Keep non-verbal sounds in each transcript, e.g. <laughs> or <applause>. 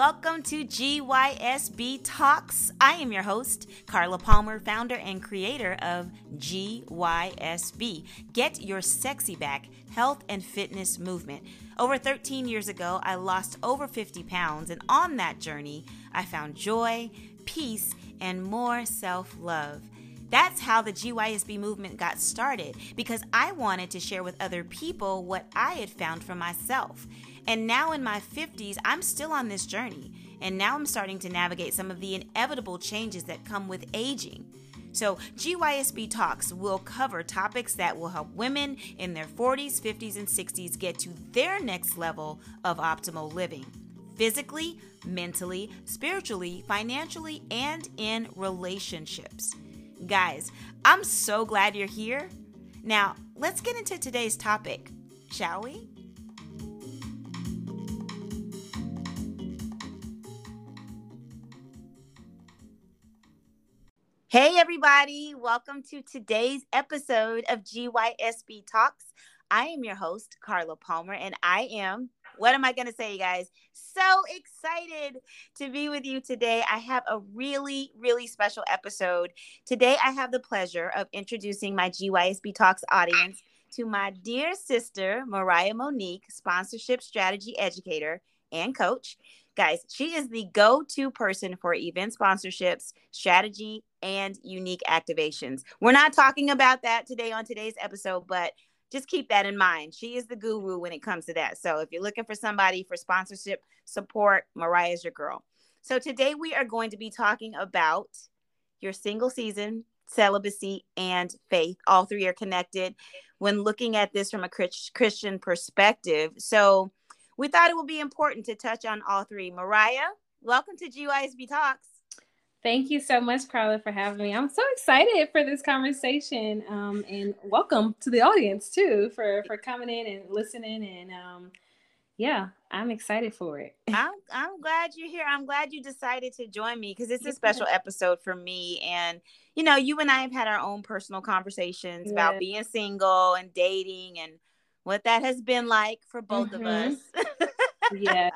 welcome to GYSB Talks. I am your host, Carla Palmer, founder and creator of GYSB. Get your sexy back health and fitness movement. Over 13 years ago, I lost over 50 pounds, and on that journey, I found joy, peace, and more self love. That's how the GYSB movement got started because I wanted to share with other people what I had found for myself. And now in my 50s, I'm still on this journey. And now I'm starting to navigate some of the inevitable changes that come with aging. So, GYSB Talks will cover topics that will help women in their 40s, 50s, and 60s get to their next level of optimal living physically, mentally, spiritually, financially, and in relationships. Guys, I'm so glad you're here. Now, let's get into today's topic, shall we? Hey, everybody, welcome to today's episode of GYSB Talks. I am your host, Carla Palmer, and I am, what am I going to say, you guys? So excited to be with you today. I have a really, really special episode. Today, I have the pleasure of introducing my GYSB Talks audience to my dear sister, Mariah Monique, sponsorship strategy educator and coach. Guys, she is the go to person for event sponsorships, strategy, and unique activations. We're not talking about that today on today's episode, but just keep that in mind. She is the guru when it comes to that. So if you're looking for somebody for sponsorship support, Mariah is your girl. So today we are going to be talking about your single season, celibacy, and faith. All three are connected when looking at this from a Christian perspective. So we thought it would be important to touch on all three. Mariah, welcome to GYSB Talks. Thank you so much, Carla, for having me. I'm so excited for this conversation, um, and welcome to the audience too for for coming in and listening. And um, yeah, I'm excited for it. <laughs> I'm I'm glad you're here. I'm glad you decided to join me because it's a special episode for me. And you know, you and I have had our own personal conversations yeah. about being single and dating and what that has been like for both mm-hmm. of us. <laughs> yeah.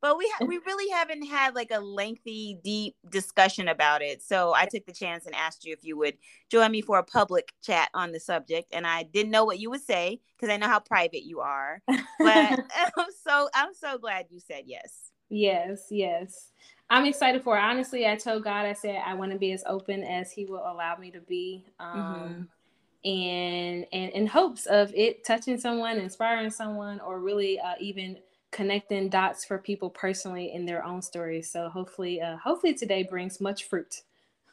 But we ha- we really haven't had like a lengthy deep discussion about it. So i took the chance and asked you if you would join me for a public chat on the subject and i didn't know what you would say because i know how private you are. But <laughs> <laughs> i'm so i'm so glad you said yes. Yes yes. I'm excited for it. Honestly i told god i said i want to be as open as he will allow me to be. Um, mm-hmm and and in hopes of it touching someone inspiring someone or really uh, even connecting dots for people personally in their own stories. So hopefully, uh, hopefully today brings much fruit.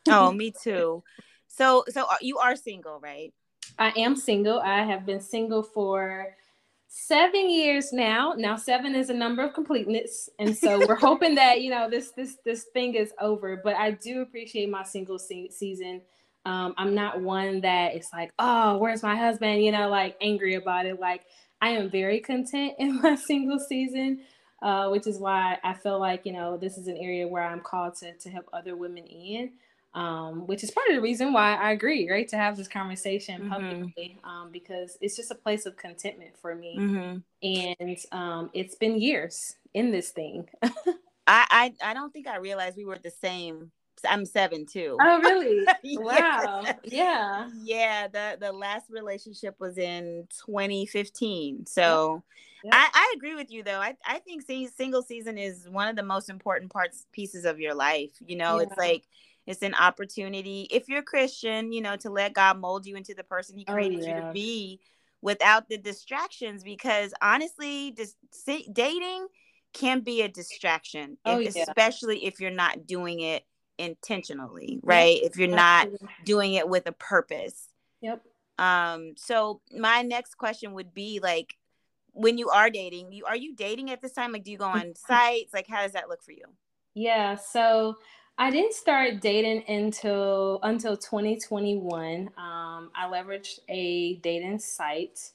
oh, <laughs> me too. So, so uh, you are single, right? I am single. I have been single for seven years now. Now, seven is a number of completeness, and so we're <laughs> hoping that you know this this this thing is over. But I do appreciate my single se- season. Um, I'm not one that is like, oh, where's my husband? You know, like angry about it. Like I am very content <laughs> in my single season, uh, which is why I feel like, you know, this is an area where I'm called to, to help other women in, um, which is part of the reason why I agree, right, to have this conversation mm-hmm. publicly, mm-hmm. um, because it's just a place of contentment for me. Mm-hmm. And um, it's been years in this thing. <laughs> I, I, I don't think I realized we were the same I'm seven too. Oh, really? <laughs> Wow. Yeah. Yeah. The the last relationship was in 2015. So. Yep. I, I agree with you though. I, I think single season is one of the most important parts pieces of your life. You know, yeah. it's like it's an opportunity if you're Christian, you know, to let God mold you into the person He oh, created oh, yeah. you to be without the distractions. Because honestly, just dating can be a distraction, oh, if, yeah. especially if you're not doing it intentionally, right? Yep. If you're not doing it with a purpose. Yep. Um, so my next question would be like when you are dating, you are you dating at this time? Like do you go on sites? Like how does that look for you? Yeah, so I didn't start dating until until 2021. Um, I leveraged a dating site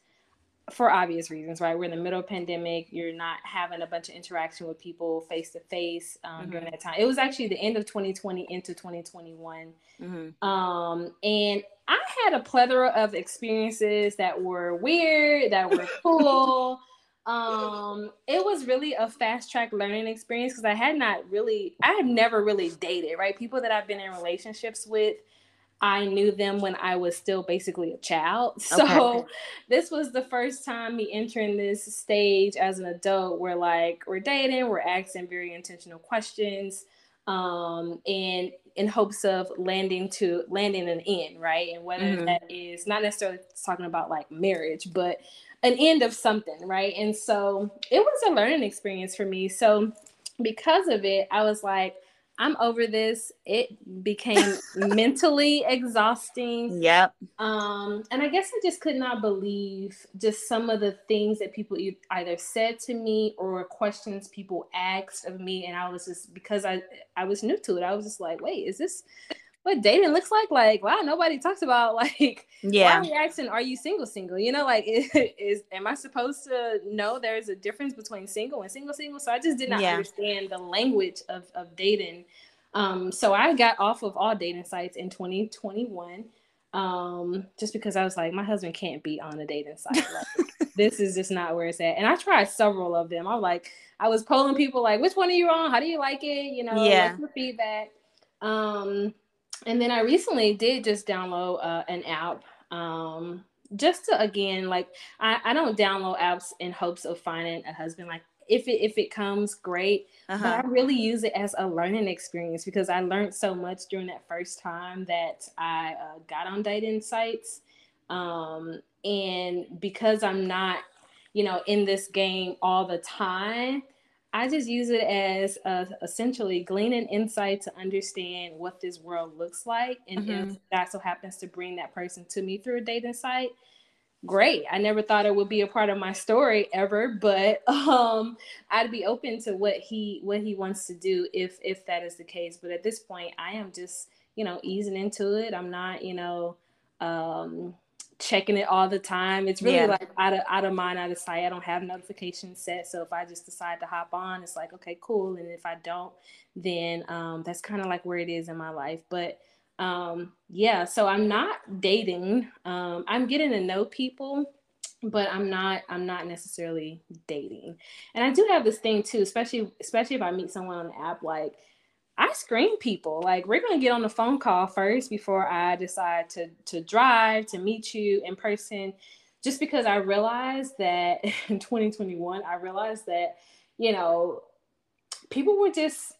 for obvious reasons, right? We're in the middle of pandemic. You're not having a bunch of interaction with people face to face during that time. It was actually the end of 2020 into 2021. Mm-hmm. Um, and I had a plethora of experiences that were weird, that were <laughs> cool. um, it was really a fast track learning experience because I had not really, I had never really dated, right? People that I've been in relationships with, I knew them when I was still basically a child. <laughs> So okay. this was the first time me entering this stage as an adult where like we're dating, we're asking very intentional questions, um, and in hopes of landing to landing an end, right? And whether mm-hmm. that is not necessarily talking about like marriage, but an end of something, right? And so it was a learning experience for me. So because of it, I was like, I'm over this. It became mentally <laughs> exhausting. Yep. Um, and I guess I just could not believe just some of the things that people either said to me or questions people asked of me. And I was just because I I was new to it, I was just like, wait, is this what dating looks like. Like, wow, nobody talks about <laughs> like, yeah. Why are asking, are you single, single? You know, like, <laughs> is am I supposed to know there's a difference between single and single, single? So I just did not yeah. understand the language of of dating. Um, so I got off of all dating sites in 2021. Um, just because I was like, my husband can't be on a dating site. <laughs> Like, this is just not where it's at. And I tried several of them. I'm like, I was polling people like, which one are you on? How do you like it? You know, yeah. feedback? Um, and then I recently did just download uh, an app um, just to again like I, I don't download apps in hopes of finding a husband like if it if it comes great uh-huh. but i really use it as a learning experience because i learned so much during that first time that i uh, got on dating sites um, and because i'm not you know in this game all the time I just use it as uh, essentially gleaning insight to understand what this world looks like. And mm-hmm. if that so happens to bring that person to me through a dating site, great. I never thought it would be a part of my story ever, but <laughs> um, I'd be open to what he what he wants to do if if that is the case. But at this point, I am just you know easing into it. I'm not you know um, checking it all the time. It's really yeah. like out of out of mind, out of sight. I don't have notifications set, so if I just decide to hop on, it's like okay, cool. And if I don't, then um, that's kind of like where it is in my life. But um, yeah, so I'm not dating. Um, I'm getting to know people, but I'm not. I'm not necessarily dating. And I do have this thing too, especially especially if I meet someone on the app, like I screen people. Like we're gonna get on the phone call first before I decide to to drive to meet you in person. Just because I realized that <laughs> in 2021, I realized that you know people were just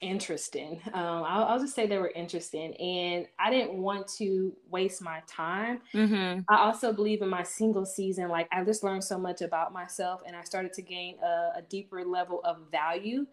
interesting. Um, I'll, I'll, just say they were interesting, and I didn't want to waste my time. Mm-hmm. I also believe in my single season. Like I just learned so much about myself, and I started to gain a, a deeper level of value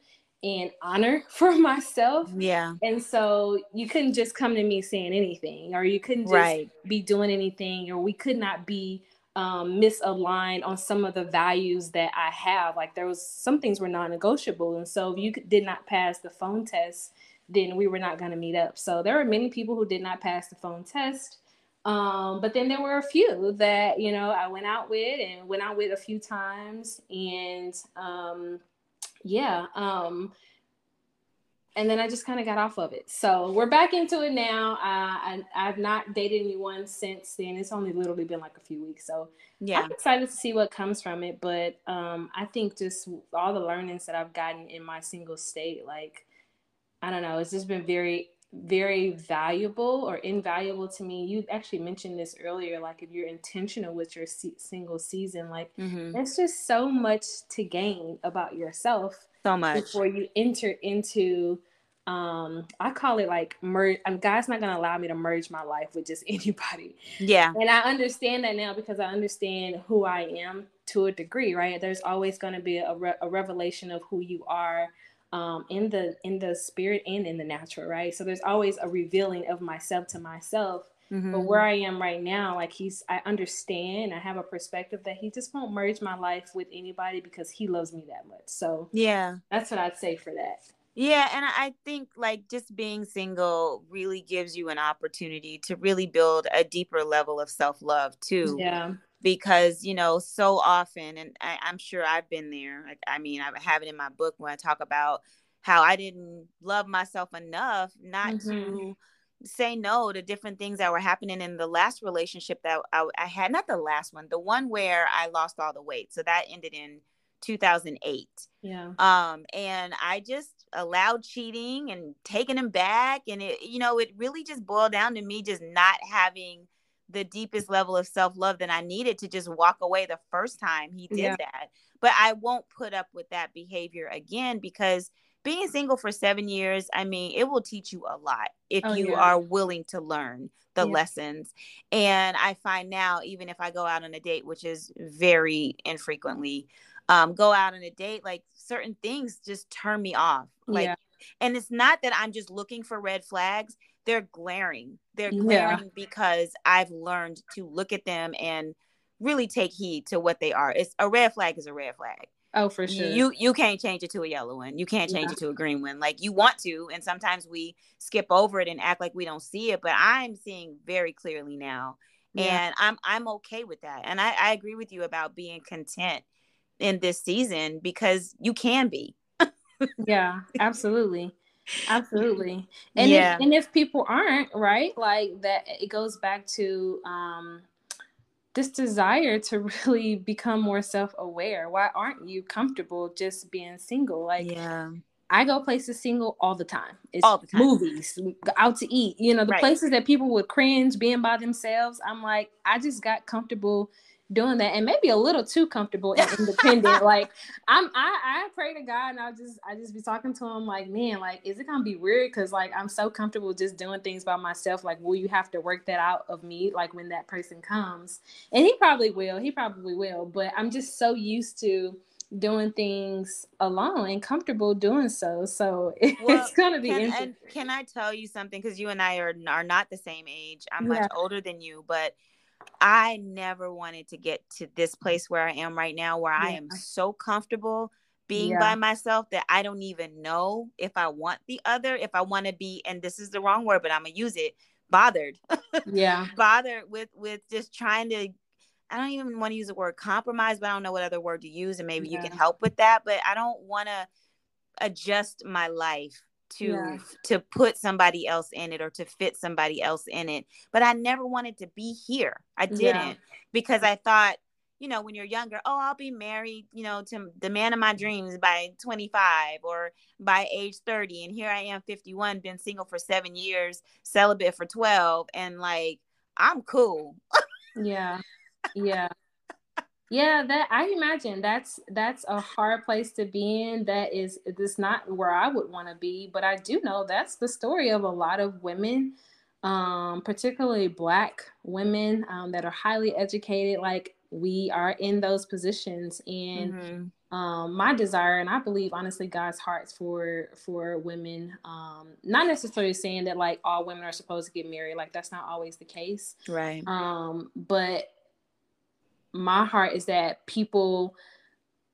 and honor <laughs> for myself. Yeah. And so you couldn't just come to me saying anything, or you couldn't just right. be doing anything, or we could not be um, misaligned on some of the values that I have. Like there was some things were non-negotiable, and so if you did not pass the phone test, then we were not going to meet up. So there were many people who did not pass the phone test. Um, but then there were a few that you know I went out with and went out with a few times, and um, yeah. Um, and then I just kind of got off of it. So we're back into it now. Uh, I, I've not dated anyone since then. It's only literally been like a few weeks. So yeah, I'm excited to see what comes from it. But um, I think just all the learnings that I've gotten in my single state, like, I don't know, it's just been very, very valuable or invaluable to me. You actually mentioned this earlier. Like, if you're intentional with your se- single season, like, mm-hmm. there's just so much to gain about yourself. So much before you enter into um i call it like merge um, god's not going to allow me to merge my life with just <laughs> anybody yeah and i understand that now because i understand who i am to a degree right there's always going to be a, re- a, revelation of who you are um in the in the spirit and in the natural right so there's always a revealing of myself to myself mm-hmm. but where i am right now like he's i understand i have a perspective that he just won't merge my life with anybody because he loves me that much so yeah that's what i'd say for that yeah, and I think like just being single really gives you an opportunity to really build a deeper level of self love too. Yeah. Because you know, so often, and I, am sure I've been there. Like, I mean, I have it in my book when I talk about how I didn't love myself enough not mm-hmm. to say no to different things that were happening in the last relationship that I, I had. Not the last one, the one where I lost all the weight. So that ended in 2008. Yeah. Um, and I just allowed cheating and taking him back. And it, you know, it really just boiled down to me just not having the deepest level of self love that I needed to just walk away the first time he did yeah. that. But I won't put up with that behavior again because being single for seven years, I mean, it will teach you a lot if oh, you yeah. are willing to learn the yeah. lessons. And I find now, even if I go out on a date, which is very infrequently, um, go out on a date, like certain things just turn me off. Like, and it's not that I'm just looking for red flags. They're glaring. They're glaring yeah. because I've learned to look at them and really take heed to what they are. It's a red flag is a red flag. Oh, for sure. You you can't change it to a yellow one. You can't change yeah. it to a green one. Like you want to, and sometimes we skip over it and act like we don't see it. But I'm seeing very clearly now, yeah. and I'm I'm okay with that. And I, I agree with you about being content in this season because you can be. <laughs> yeah, absolutely. Absolutely. <laughs> And yeah. if, and if people aren't, right? Like that it goes back to um this desire to <laughs> really become more self-aware. Why aren't you comfortable just being single? Like yeah. I go places single all the time. It's all the time. movies, out to eat. You know, the right. places that people would cringe being by themselves. I'm like, I just got comfortable doing that and maybe a little too comfortable and independent. <laughs> like I'm I, I pray to God and I'll just I just be talking to him like, man, like is it gonna be weird? Cause like I'm so comfortable just doing things by myself. Like, will you have to work that out of me like when that person comes? And he probably will, he probably will, but I'm just so used to doing things alone and comfortable doing so. So <laughs> it's well, gonna be can, interesting. can I tell you something? Because you and I are are not the same age. I'm yeah. much older than you, but I never wanted to get to this mm. place where I am right now, where yeah. I am so comfortable being yeah. by myself that I don't even know if I want the other, if I want to be, and this is the wrong word, but I'm gonna use it, bothered. yeah. <laughs> bothered with with just trying to I don't even want to use the word compromise, but I don't know what other word to use, and maybe yeah. you can help with that. But I don't want to adjust my life to yeah. to put somebody else in it or to fit somebody else in it but i never wanted to be here i didn't yeah. because i thought you know when you're younger oh i'll be married you know to the man of my dreams by 25 or by age 30 and here i am 51 been single for 7 years celibate for 12 and like i'm cool yeah yeah yeah, that I imagine that's that's a hard place to be in. That is it's not where I would want to be, but I do know that's the story of a lot of women, um, particularly black women um, that are highly educated. Like we are in those positions, and mm-hmm. um, my desire, and I believe honestly, God's hearts for for women. Um, not necessarily saying that like all women are supposed to get married. Like that's not always the case, right? Um, but my heart is that people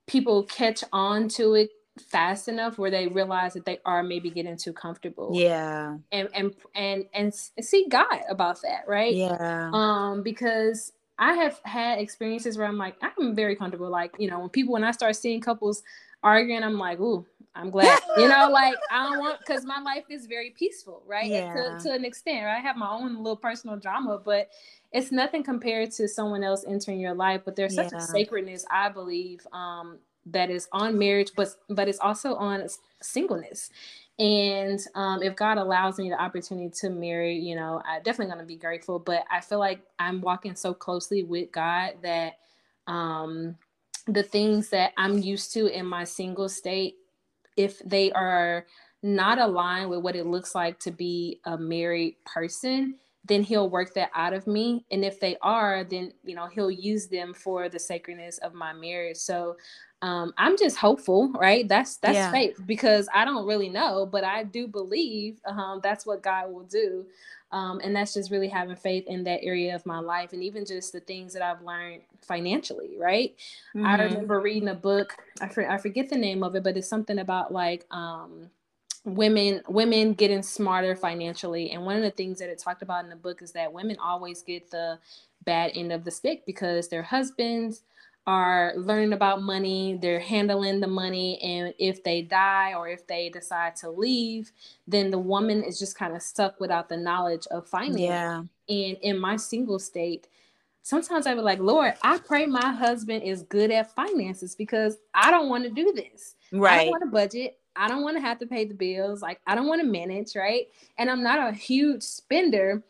people catch on to it fast enough where they realize that they are maybe getting too comfortable. Yeah. And and and and see God about that, right? Yeah. Um because I have had experiences where I'm like I'm very comfortable like, you know, when people when I start seeing couples arguing, I'm like, "Ooh, I'm glad." you know, <laughs> like I don't want cuz my life is very peaceful, right? Yeah. To, to an extent, right? I have my own little personal drama, but it's nothing compared to someone else entering your life but there's such yeah. a sacredness i believe um, that is on marriage but but it's also on singleness and um, if god allows me the opportunity to marry you know i'm definitely going to be grateful but i feel like i'm walking so closely with god that um, the things that i'm used to in my single state if they are not aligned with what it looks like to be a married person then he'll work that out of me. And if they are then you know he'll use them for the sacredness of my marriage. So um, i'm just hopeful right? That's that's yeah. faith because i don't really know but i do believe um, that's what god will do um, and that's just really having faith in that area of my life and even just the things that i've learned financially right mm-hmm. i remember reading a book I, for, I forget the name of it but it's something about like um, women women getting smarter financially and one of the things that it talked about in the book is that women always get the bad end of the stick because their husbands are learning about money they're handling the money and if they die or if they decide to leave then the woman is just kind of stuck without the knowledge of finance yeah and in my single state sometimes I be like, Lord, I pray my husband is good at finances because I don't want to do this. Right. I don't want to budget. I don't want to have to pay the bills. Like I don't want to manage, right? And I'm not a huge spender,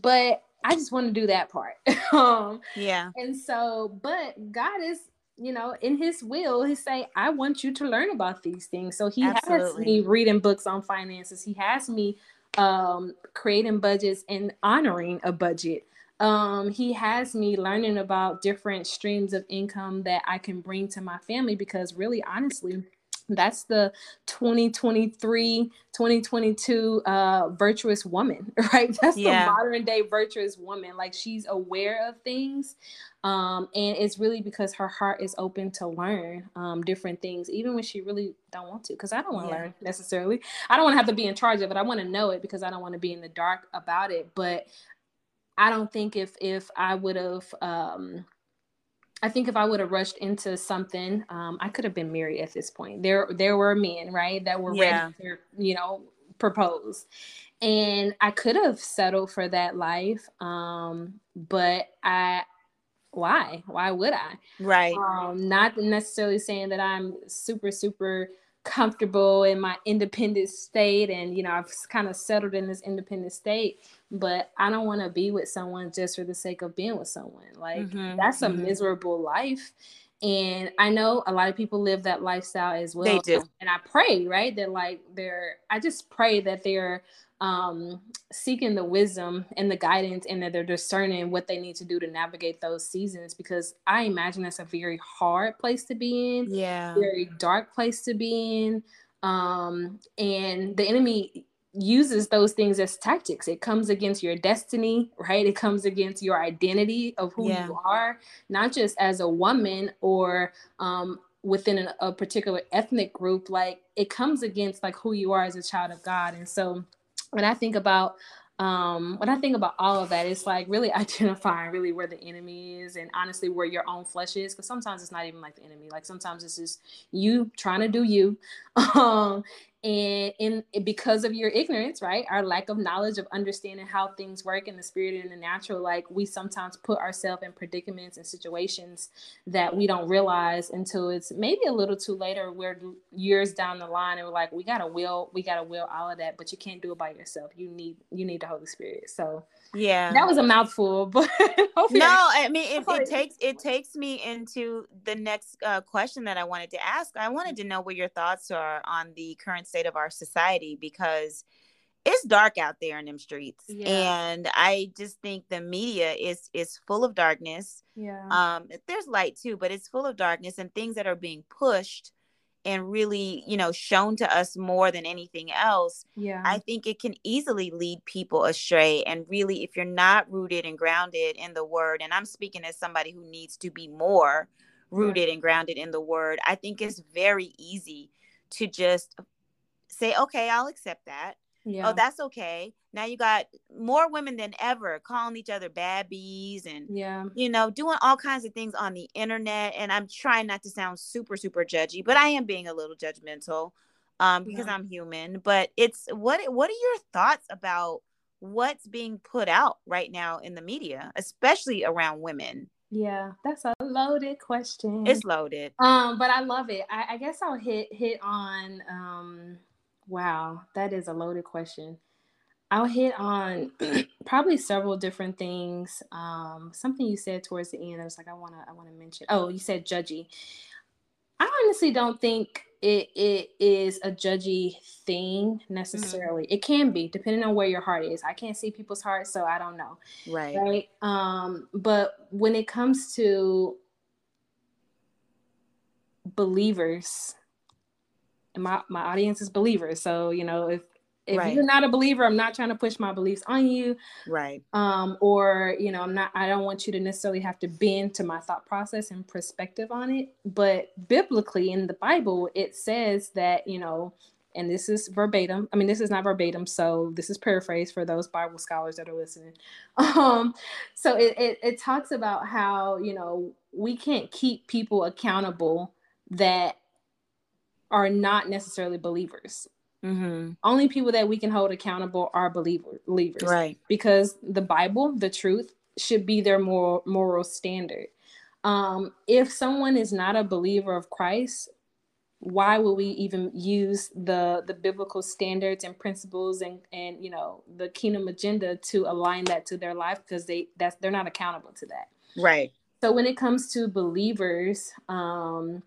but I just want to do that part. <laughs> um, yeah. And so, but God is, you know, in His will, He say, "I want you to learn about these things." So He Absolutely. has me reading books on finances. He has me um, creating budgets and honoring a budget. Um, he has me learning about different streams of income that I can bring to my family because, really, honestly, that's the 2023 2022 uh virtuous woman <laughs> right that's yeah. the modern day virtuous woman like she's aware of things um and it's really because her heart is open to learn um different things even when she really don't want to because i don't want to yeah. learn necessarily i don't want to have to be in charge of it i want to know it because i don't want to be in the dark about it but i don't think if if i would have um I think if I would have rushed into something, um, I could have been married at this point. There, there were men, right, that were yeah. ready to, you know, propose, and I could have settled for that life. Um, but I, why? Why would I? Right. Um, not necessarily saying that I'm super, super comfortable in my independent state and you know I've kind of settled in this independent state but I don't want to be with someone just for the sake of being with someone. Like mm-hmm, that's a mm-hmm. miserable life. And I know a lot of people live that lifestyle as well. they do. And I pray right that like they're I just pray that they're um, seeking the wisdom and the guidance and that they're discerning what they need to do to navigate those seasons because I imagine that's a very hard place to be in. Yeah. Very dark place to be in. Um, and the enemy uses those things as tactics. It comes against your destiny, right? It comes against your identity of who yeah. you are, not just as a woman or um, within an, a particular ethnic group. Like it comes against like who you are as a child of God. And so when I think about um, when I think about all of that, it's like really <laughs> identifying really where the enemy is and honestly where your own flesh is. Cause sometimes it's not even like the enemy. Like sometimes it's just you trying to do you. <laughs> Um, and in because of your ignorance right our lack of knowledge of understanding how things work in the spirit and the natural like we sometimes put ourselves in predicaments and situations that we don't realize until it's maybe a little too late or we're years down the line and we're like we gotta will we gotta will all of that but you can't do it by yourself. You need you need the holy spirit. So yeah. That was a mouthful <laughs> but no i mean if it takes it takes me into the next uh, question that i wanted to ask. I wanted to know what your thoughts are on the current state of our society because it's dark out there in them streets. Yeah. and i just think the media is is full of darkness. Yeah. Um there's light too but it's full of darkness and things that are being pushed and really you know shown to us more than anything else yeah i think it can easily lead people astray and really if you're not rooted and grounded in the word and i'm speaking as somebody who needs to be more rooted yeah. and grounded in the word i think it's very easy to just say okay i'll accept that Oh, yeah. Oh, that's okay. Now you got more women than ever calling each other bad bees and yeah, you know, doing all kinds of things on the internet. And I'm trying not to sound super, super judgy, but I am being a little judgmental um because yeah. I'm human. But it's what what are your thoughts about what's being put out right now in the media, especially around women? Yeah, that's a loaded question. It's loaded. Um, but I love it. I, I guess I'll hit hit on um Wow, that is a loaded question. I'll hit on <clears throat> probably several different things. Um, something you said towards the end, I was like, I wanna, I wanna mention. Oh, you said judgy. I honestly don't think it it is a judgy thing necessarily. Mm-hmm. It can be depending on where your heart is. I can't see people's hearts, so I don't know. Right. Right. Um, but when it comes to believers and my my audience is believers. So you know if if right. you're not a believer, I'm not trying to push my beliefs on you. Right. Um, or you know, I'm not I don't want you to necessarily have to bend to my thought process and perspective on it. But biblically in the Bible, it says that, you know, and this is verbatim. I mean, this is not verbatim, so this is paraphrase for those Bible scholars that are listening. <laughs> Um, so it, it, it talks about how, you know, we can't keep people accountable that are not necessarily believers. Mm-hmm. Only people that we can hold accountable are believer, believers, right? Because the Bible, the truth, should be their moral moral standard. Um, if someone is not a believer of Christ, why would we even use the the biblical standards and principles and and you know the kingdom agenda to align that to their life because they that's they're not accountable to that right so when it comes to believers um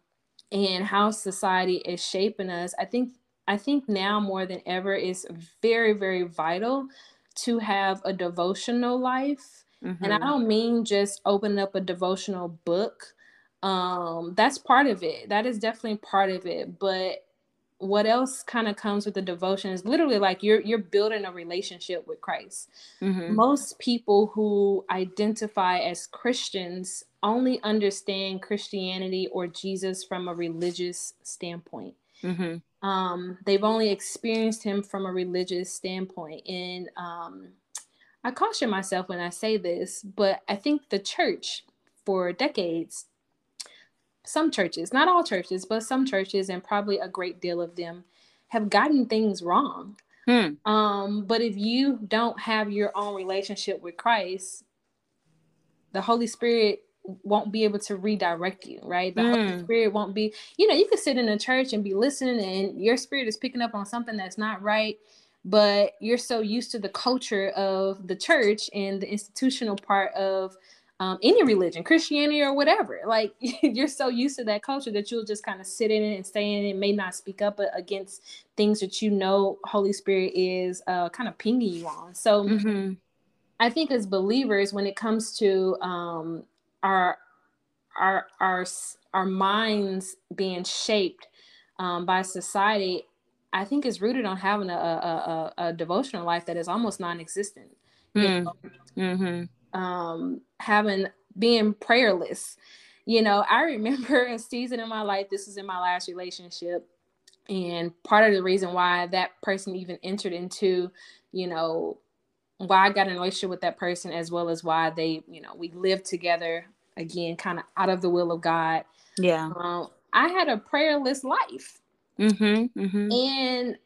and how society is shaping us i think i think now more than ever is very very vital to have a devotional life mm-hmm. and i mm-hmm. don't mean just open up a devotional book um that's part of it that is definitely part of it but what else kind of comes with the devotion is literally like you're you're building a relationship with Christ. Mm-hmm. Most people who identify as Christians only understand Christianity or Jesus from a religious standpoint. Mm-hmm. Um, they've only experienced him from a religious standpoint, and um, I caution myself when I say this, but I think the church for decades some churches, not all churches, but some churches, and probably a great deal of them, have gotten things wrong. Hmm. Um, but if you don't have your own relationship with Christ, the Holy Spirit won't be able to redirect you, right? The mm. Holy. Spirit won't be, you know, you could sit in a church and be listening and your spirit is picking up on something that's not right, but you're so used to the culture of the church and the institutional part of um, any religion, Christianity or whatever. <laughs> Like <laughs> you're so used to that culture that you'll just kind of sit in it and stay in it, may not speak up against things that you know Holy Spirit is uh, kind of pinging you on. So mm-hmm. I think as believers, when it comes to um, our our our our minds being shaped um, by society, I think is rooted on having a, a, a, a devotional life that is almost non-existent. Mm. Mm-hmm um, having being prayerless. You know, I remember <laughs> a season in my life, this was in my last relationship. And part of the reason why that person even entered into, you know, why I got in a relationship with that person, as well as why they, you know, we lived together again, kind of out of the will of God. Yeah. Um, I had a prayerless life. Mm-hmm, mm-hmm. And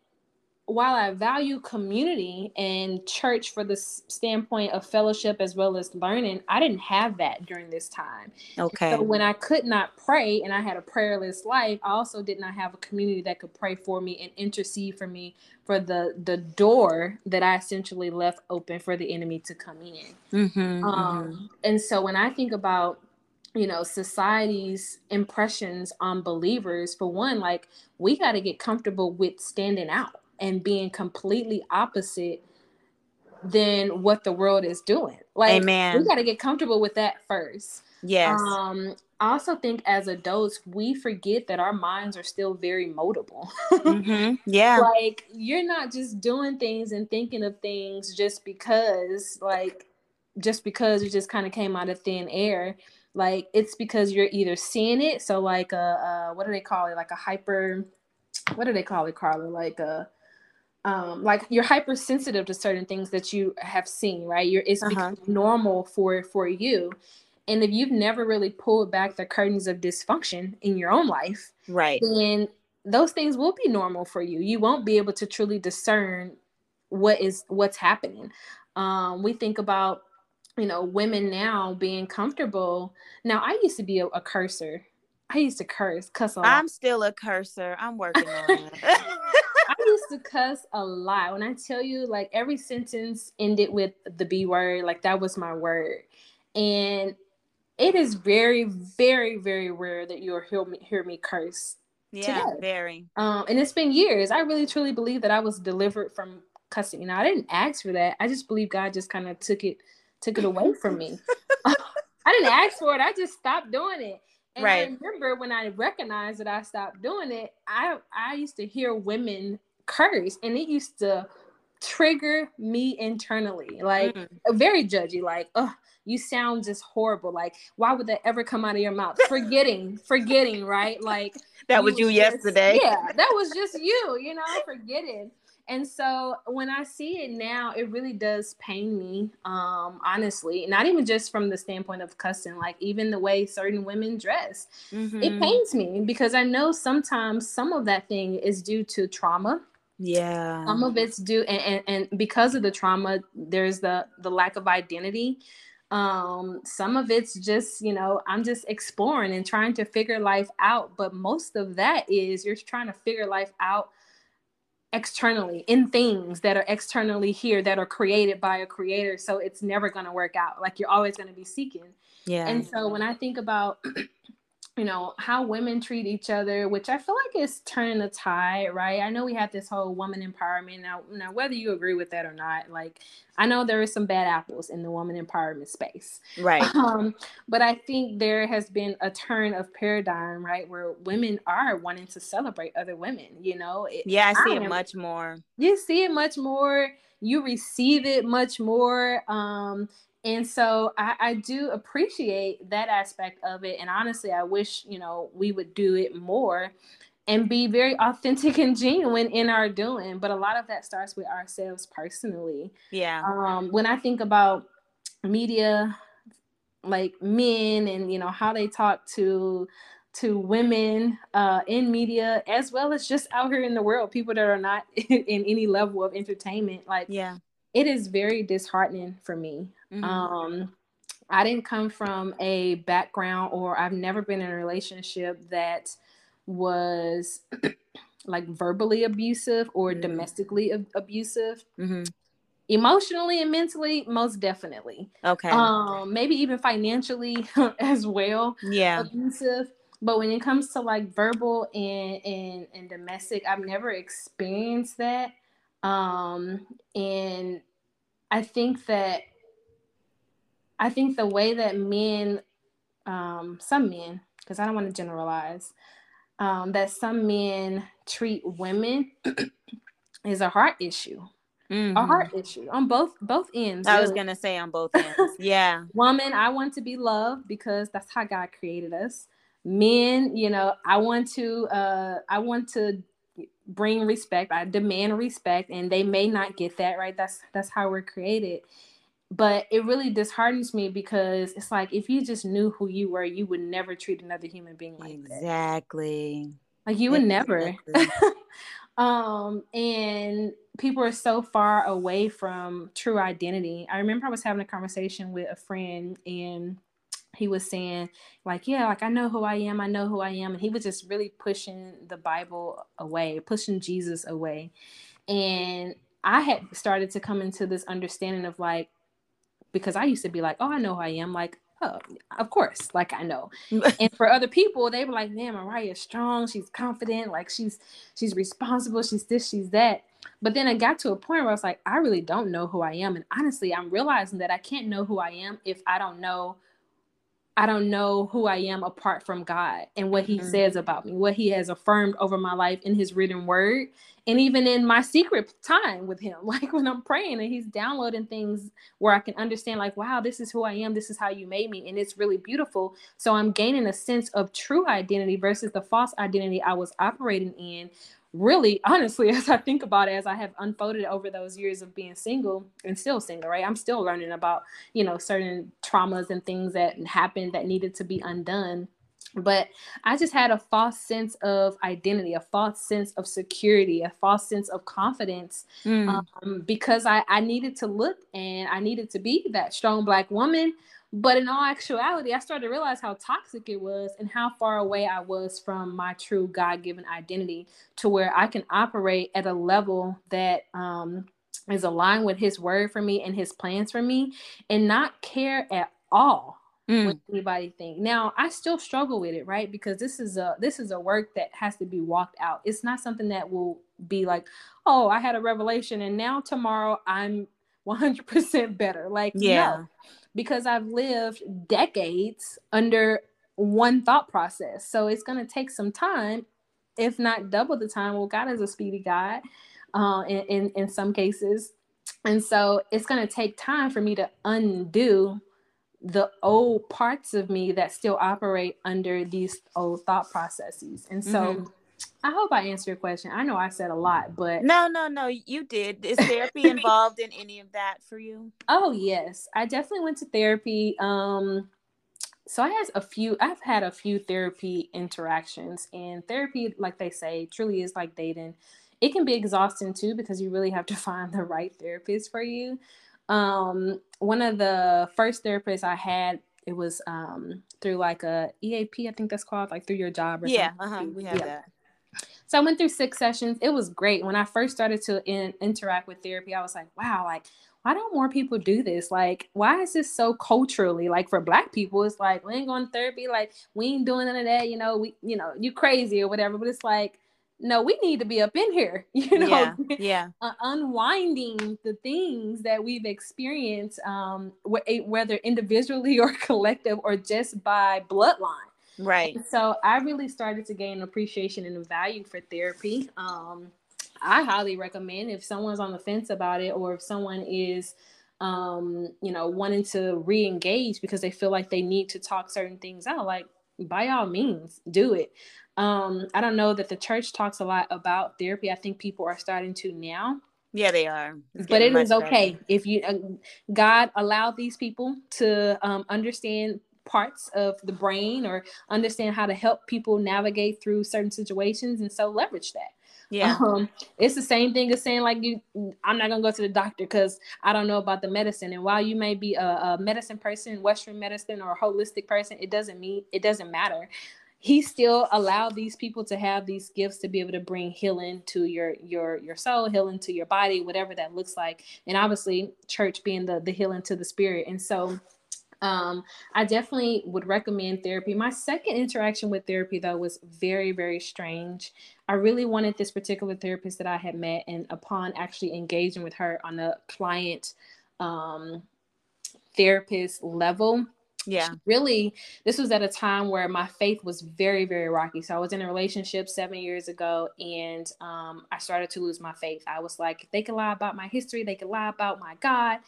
while I value community and church for the standpoint of fellowship as well as learning, I didn't have that during this time. Okay. So when I could not pray and I had a prayerless life, I also did not have a community that could pray for me and intercede for me for the the door that I essentially left open for the enemy to come in. Mm-hmm, um, mm-hmm. And so when I think about you know society's impressions on believers for one like we got to get comfortable with standing out and being completely opposite than what the world is doing. Like Amen. we got to get comfortable with that first. Yes. Um I also think as adults we forget that our minds are still very moldable. mm-hmm. <laughs> Yeah. Like you're not just doing things and thinking of things just because like just because it just kind of came out of thin air. Like it's because you're either seeing it so like a, uh what do they call it like a hyper what do they call it Carla like a um, like you're hypersensitive to certain things that you have seen, right? You're it's uh-huh. normal for for you. And if you've never really pulled back the curtains of dysfunction in your own life, right, then those things will be normal for you. You won't be able to truly discern what is what's happening. Um, we think about you know women now being comfortable. Now I used to be a, a cursor. I used to curse, cuss a lot. I'm still a cursor. I'm working on it. <laughs> I used to cuss a lot. When I tell you, like every sentence ended with the B word, like that was my word. And it is very, very, very rare that you'll hear me hear me curse. Yeah, today. very. Um, and it's been years. I really truly believe that I was delivered from cussing. You know, I didn't ask for that. I just believe God just kind of took it took it away from me. <laughs> <laughs> I didn't ask for it. I just stopped doing it. And right. I remember when I recognized that I stopped doing it, I I used to hear women curse and it used to trigger me internally. Like mm. very judgy, like, oh, you sound just horrible. Like, why would that ever come out of your mouth? Forgetting, <laughs> forgetting, right? Like that was you, you just, yesterday. Yeah, that was just <laughs> you, you know, forgetting. And so when I see it now, it really does pain me, um, honestly. Not even just from the standpoint of cussing, like even the way certain women dress. Mm-hmm. It pains me because I know sometimes some of that thing is due to trauma. Yeah. Some of it's due and, and, and because of the trauma, there's the the lack of identity Um, some of it's just, you know, I'm just exploring and trying to figure life out. But most of that is you're trying to figure life out externally in things that are externally here that are created by a creator. So it's never going to work out. Like you're always going to be seeking. Yeah. And so when I think about <clears throat> you know how women treat each other which i feel like is turning the tide right? I know we have this whole woman empowerment. Now now whether you agree with that or not like i know there are some bad apples in the woman empowerment space. Right. <laughs> Um, but i think there has been a turn of paradigm right where women are wanting to celebrate other women you know? It, yeah i see I it am, much more. You see it much more. You receive it much more. Um and so I, I, do appreciate that aspect of it and honestly i wish you know we would do it more and be very authentic and genuine in our doing but a lot of that starts with ourselves personally. Yeah. Um when i think about media like men and you know how they talk to to women uh, in media as well as just out here in the world people that are not <laughs> in any level of entertainment like yeah. it is very disheartening for me Mm-hmm. Um, I didn't come from a background or I've never been in a relationship that was <clears throat> like verbally abusive or mm-hmm. domestically ab- abusive. Mm-hmm. Emotionally and mentally, most definitely. Okay. Um, maybe even financially <laughs> as well. Yeah. Abusive. But when it comes to like verbal and and, and domestic, I've never experienced that. Um, and I think that I think the way that men, um, some men, because I don't want to generalize, um, that some men treat women <clears throat> is a heart issue. Mm-hmm. A heart issue on both both ends. I really. was gonna say on both <laughs> ends. Yeah. Woman, I want to be loved because that's how God created us. Men, you know, I want to uh I want to bring respect. I demand respect, and they may not get that, right? That's that's how we're created but it really disheartens me because it's like if you just knew who you were, you would never treat another human being like exactly. that. Exactly. Like you would exactly. never. <laughs> um, and people are so far away from true identity. I remember I was having a conversation with a friend and he was saying like yeah like i know who i am i know who i am and he was just really pushing the bible away pushing jesus away and i had started to come into this understanding of like because I used to be like, oh, I know who I am. Like, oh, of course, like I know. <laughs> and for other people, they were like, man, Mariah's strong. She's confident. Like she's she's responsible. She's this. She's that. But then I got to a point where I was like, I really don't know who I am. And honestly, I'm realizing that I can't know who I am if I don't know I don't know who I am apart from God and what He mm-hmm. says about me, what He has affirmed over my life in His written word, and even in my secret time with Him. <laughs> Like when I'm praying and He's downloading things where I can understand, like, wow, this is who I am, this is how you made me, and it's really beautiful. So I'm gaining a sense of true identity versus the false identity I was operating in really honestly <laughs> as i think about it as i have unfolded over those years of being single and still single right i'm still learning about you know certain traumas and things that happened that needed to be undone but i just had a false sense of identity a false sense of security a false sense of confidence mm. um, because I, I needed to look and i needed to be that strong black woman but in all actuality, I started to realize how toxic it was and how far away I was from my true God given identity to where I can operate at a level that um, is aligned with His word for me and His plans for me and not care at all mm. what anybody think. Now, I still struggle with it, right? Because this is a this is a work that has to be walked out. It's not something that will be like, oh, I had a revelation and now tomorrow I'm 100% better. Like, yeah. No because I've lived decades under one thought process. So it's going to take some time, if not double the time. Well, God is a speedy God uh, in, in, in some cases. And so it's going to take time for me to undo the old parts of me that still operate under these old thought processes. And so mm-hmm. I hope I answered your question. I know I said a lot, but no, no, no, you did. Is therapy <laughs> involved in any of that for you? Oh yes, I definitely went to therapy. Um, so I had a few. I've had a few therapy interactions, and therapy, like they say, truly is like dating. It can be exhausting too because you really have to <laughs> find the right therapist for you. Um, one of the first therapists I had, it was um, through like a EAP, I think that's called, like through your job or yeah, something. uh-huh, we have Yeah. that. So I went through six sessions. It was great. When I first started to in, interact with therapy, I was like, wow, like, why don't more people do this? Like, why is this so culturally? Like for black people, it's like we ain't going to therapy, like we ain't doing none of that, you know, we you know, you crazy or whatever. But it's like, no, we need to be up in here, <laughs> you know, Yeah, <laughs> yeah, uh, unwinding the things that we've experienced, um, wh- whether individually <laughs> or collective or just by bloodline. Right. So I really started to gain appreciation and value for therapy. Um, I highly recommend if someone's on the fence about it or if someone is um, you know, wanting to re-engage because they feel like they need to talk certain things out, like by all means, do it. Um, I don't know that the church talks a lot about therapy. I think people are starting to now Yeah, they are. It's but it is much better. okay if you uh, god allowed these people to um, understand parts of the brain or understand how to help people navigate through certain situations and so leverage that. Yeah, um, it's the same thing as saying like you i'm not gonna go to the doctor because i don't know about the medicine. And while you may be a, a medicine person western medicine or a holistic person it doesn't mean it doesn't matter. He still allowed these people to have these gifts to be able to bring healing to your your your soul healing to your body whatever that looks like. And obviously church being the the healing to the spirit. And so um i definitely would recommend therapy. My second interaction with therapy though was very very strange. I really wanted this particular therapist that i had met and upon actually engaging with her on a client um therapist level. Yeah, really this was at a time where my faith was very very rocky. So i was in a relationship seven years ago and um, i started to lose my faith. I was like if they can lie about my history. They can lie about my god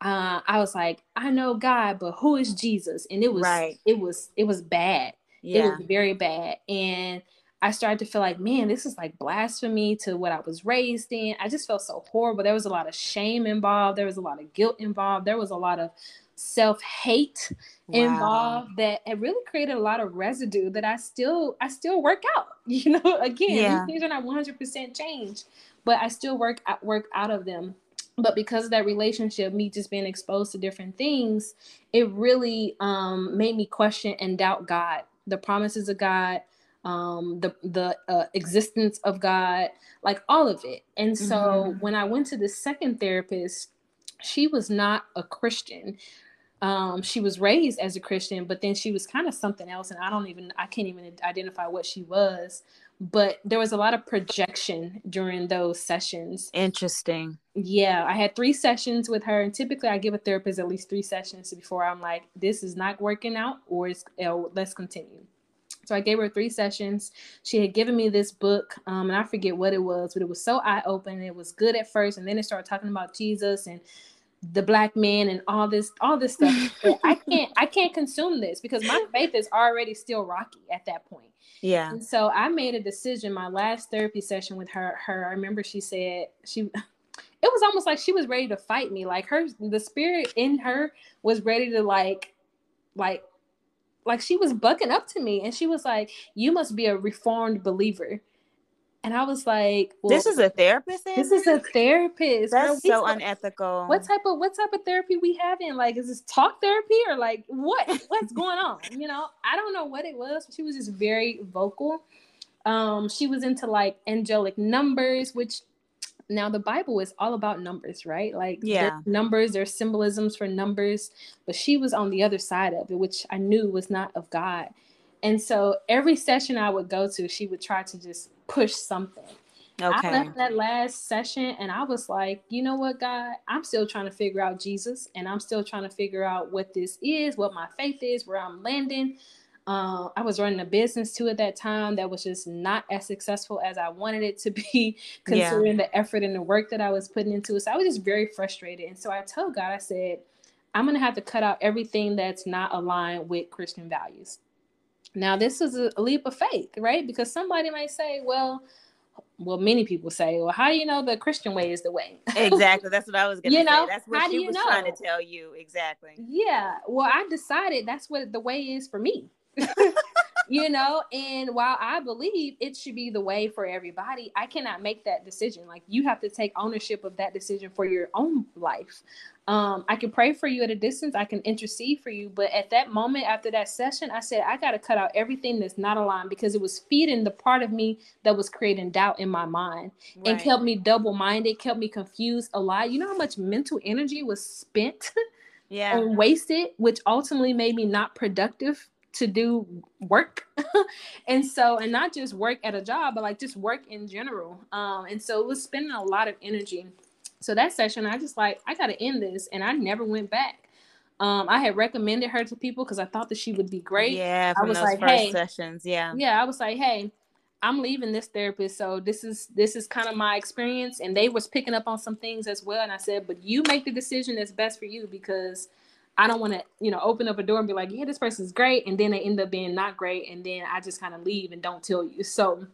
uh, i was like i know god but who is jesus and it was Right. it was it was bad it was very bad and i started to feel like man this is like blasphemy to what i was raised in i just felt so horrible there was a lot of shame involved there was a lot of guilt involved there was a lot of self-hate Wow. involved that it really created a lot of residue that I still I still work out. <laughs> You know, again, Yeah. these things are not 100% changed, but I still work out, work out of them. But because of that relationship, me just being exposed to different things, it really um, made me question and doubt God, the promises of God, um, the the uh, existence of God, like all of it. And so Mhm. when I went to the second therapist, she was not a Christian um she was raised as a christian but then she was kind of something else and i don't even i can't even identify what she was but there was a lot of projection during those sessions. Interesting. yeah i had three sessions with her and typically i give a therapist at least three sessions before i'm like this is not working out or it's uh, let's continue. So i gave her three sessions. She had given me this book um, and i forget what it was but it was so eye-opening. It was good at first and then it started talking about jesus and the black man and all this all this stuff. <laughs> I can't i can't consume this because my faith is already still rocky at that point Yeah, and so I made a decision my last therapy session with her her I remember she said she it was almost like she was ready to fight me. Like her the spirit in her was ready to like like like she was bucking up to me. And she was like you must be a reformed believer and I was like well, this is a therapist. this is a therapist. That's so talk- unethical. what type of what type of therapy we having? Like, is this talk therapy or like what? What's going on? <laughs> You know, I don't know what it was. She was just very vocal. Um, she was into like angelic numbers, which now the Bible is all about numbers, right? Like, there's Yeah. numbers, there's symbolisms for numbers, but she was on the other side of it, which I knew was not of God. And so every session I would go to, she would try to just push something. Okay. I left that last session and I was like, you know what, God, I'm still trying to figure out Jesus and I'm still trying to figure out what this is, what my faith is, where I'm landing. Uh, I was running a business too at that time that was just not as successful as I wanted it to be, <laughs> Yeah. considering the effort and the work that I was putting into it. So I was just very frustrated. And so I told God, I said, I'm going to have to cut out everything that's not aligned with Christian values. Now, this is a leap of faith, right? Because somebody might say, well, well, many people say, well, how do you know the Christian way is the way? <laughs> exactly. That's what I was gonna You say. know, That's what how do she you was trying to know? tell you. Exactly. yeah. Well, I decided that's what the way is for me. <laughs> you know, and while I believe it should be the way for everybody, I cannot make that decision. Like you have to take ownership of that decision for your own life. Um, I can pray for you at a distance, I can intercede for you, but at that moment after that session, I said, I got to cut out everything that's not aligned because it was feeding the part of me that was creating doubt in my mind right. and kept me double minded, kept me confused a lot. You know how much mental energy was spent? yeah and wasted which ultimately made me not productive to do work. <laughs> And so and not just work at a job but like just work in general. Um and so it was spending a lot of energy. So that session i just like i gotta end this and i never went back. Um i had recommended her to people because i thought that she would be great. Yeah i was like hey sessions yeah. yeah i was like hey I'm leaving this therapist, so this is this is kind of my experience. And they was picking up on some things as well. And I said, but you make the decision that's best for you because I don't want to, you know, open up a door and be like, yeah, this person's great, and then they end up being not great, and then I just kind of leave and don't tell you. So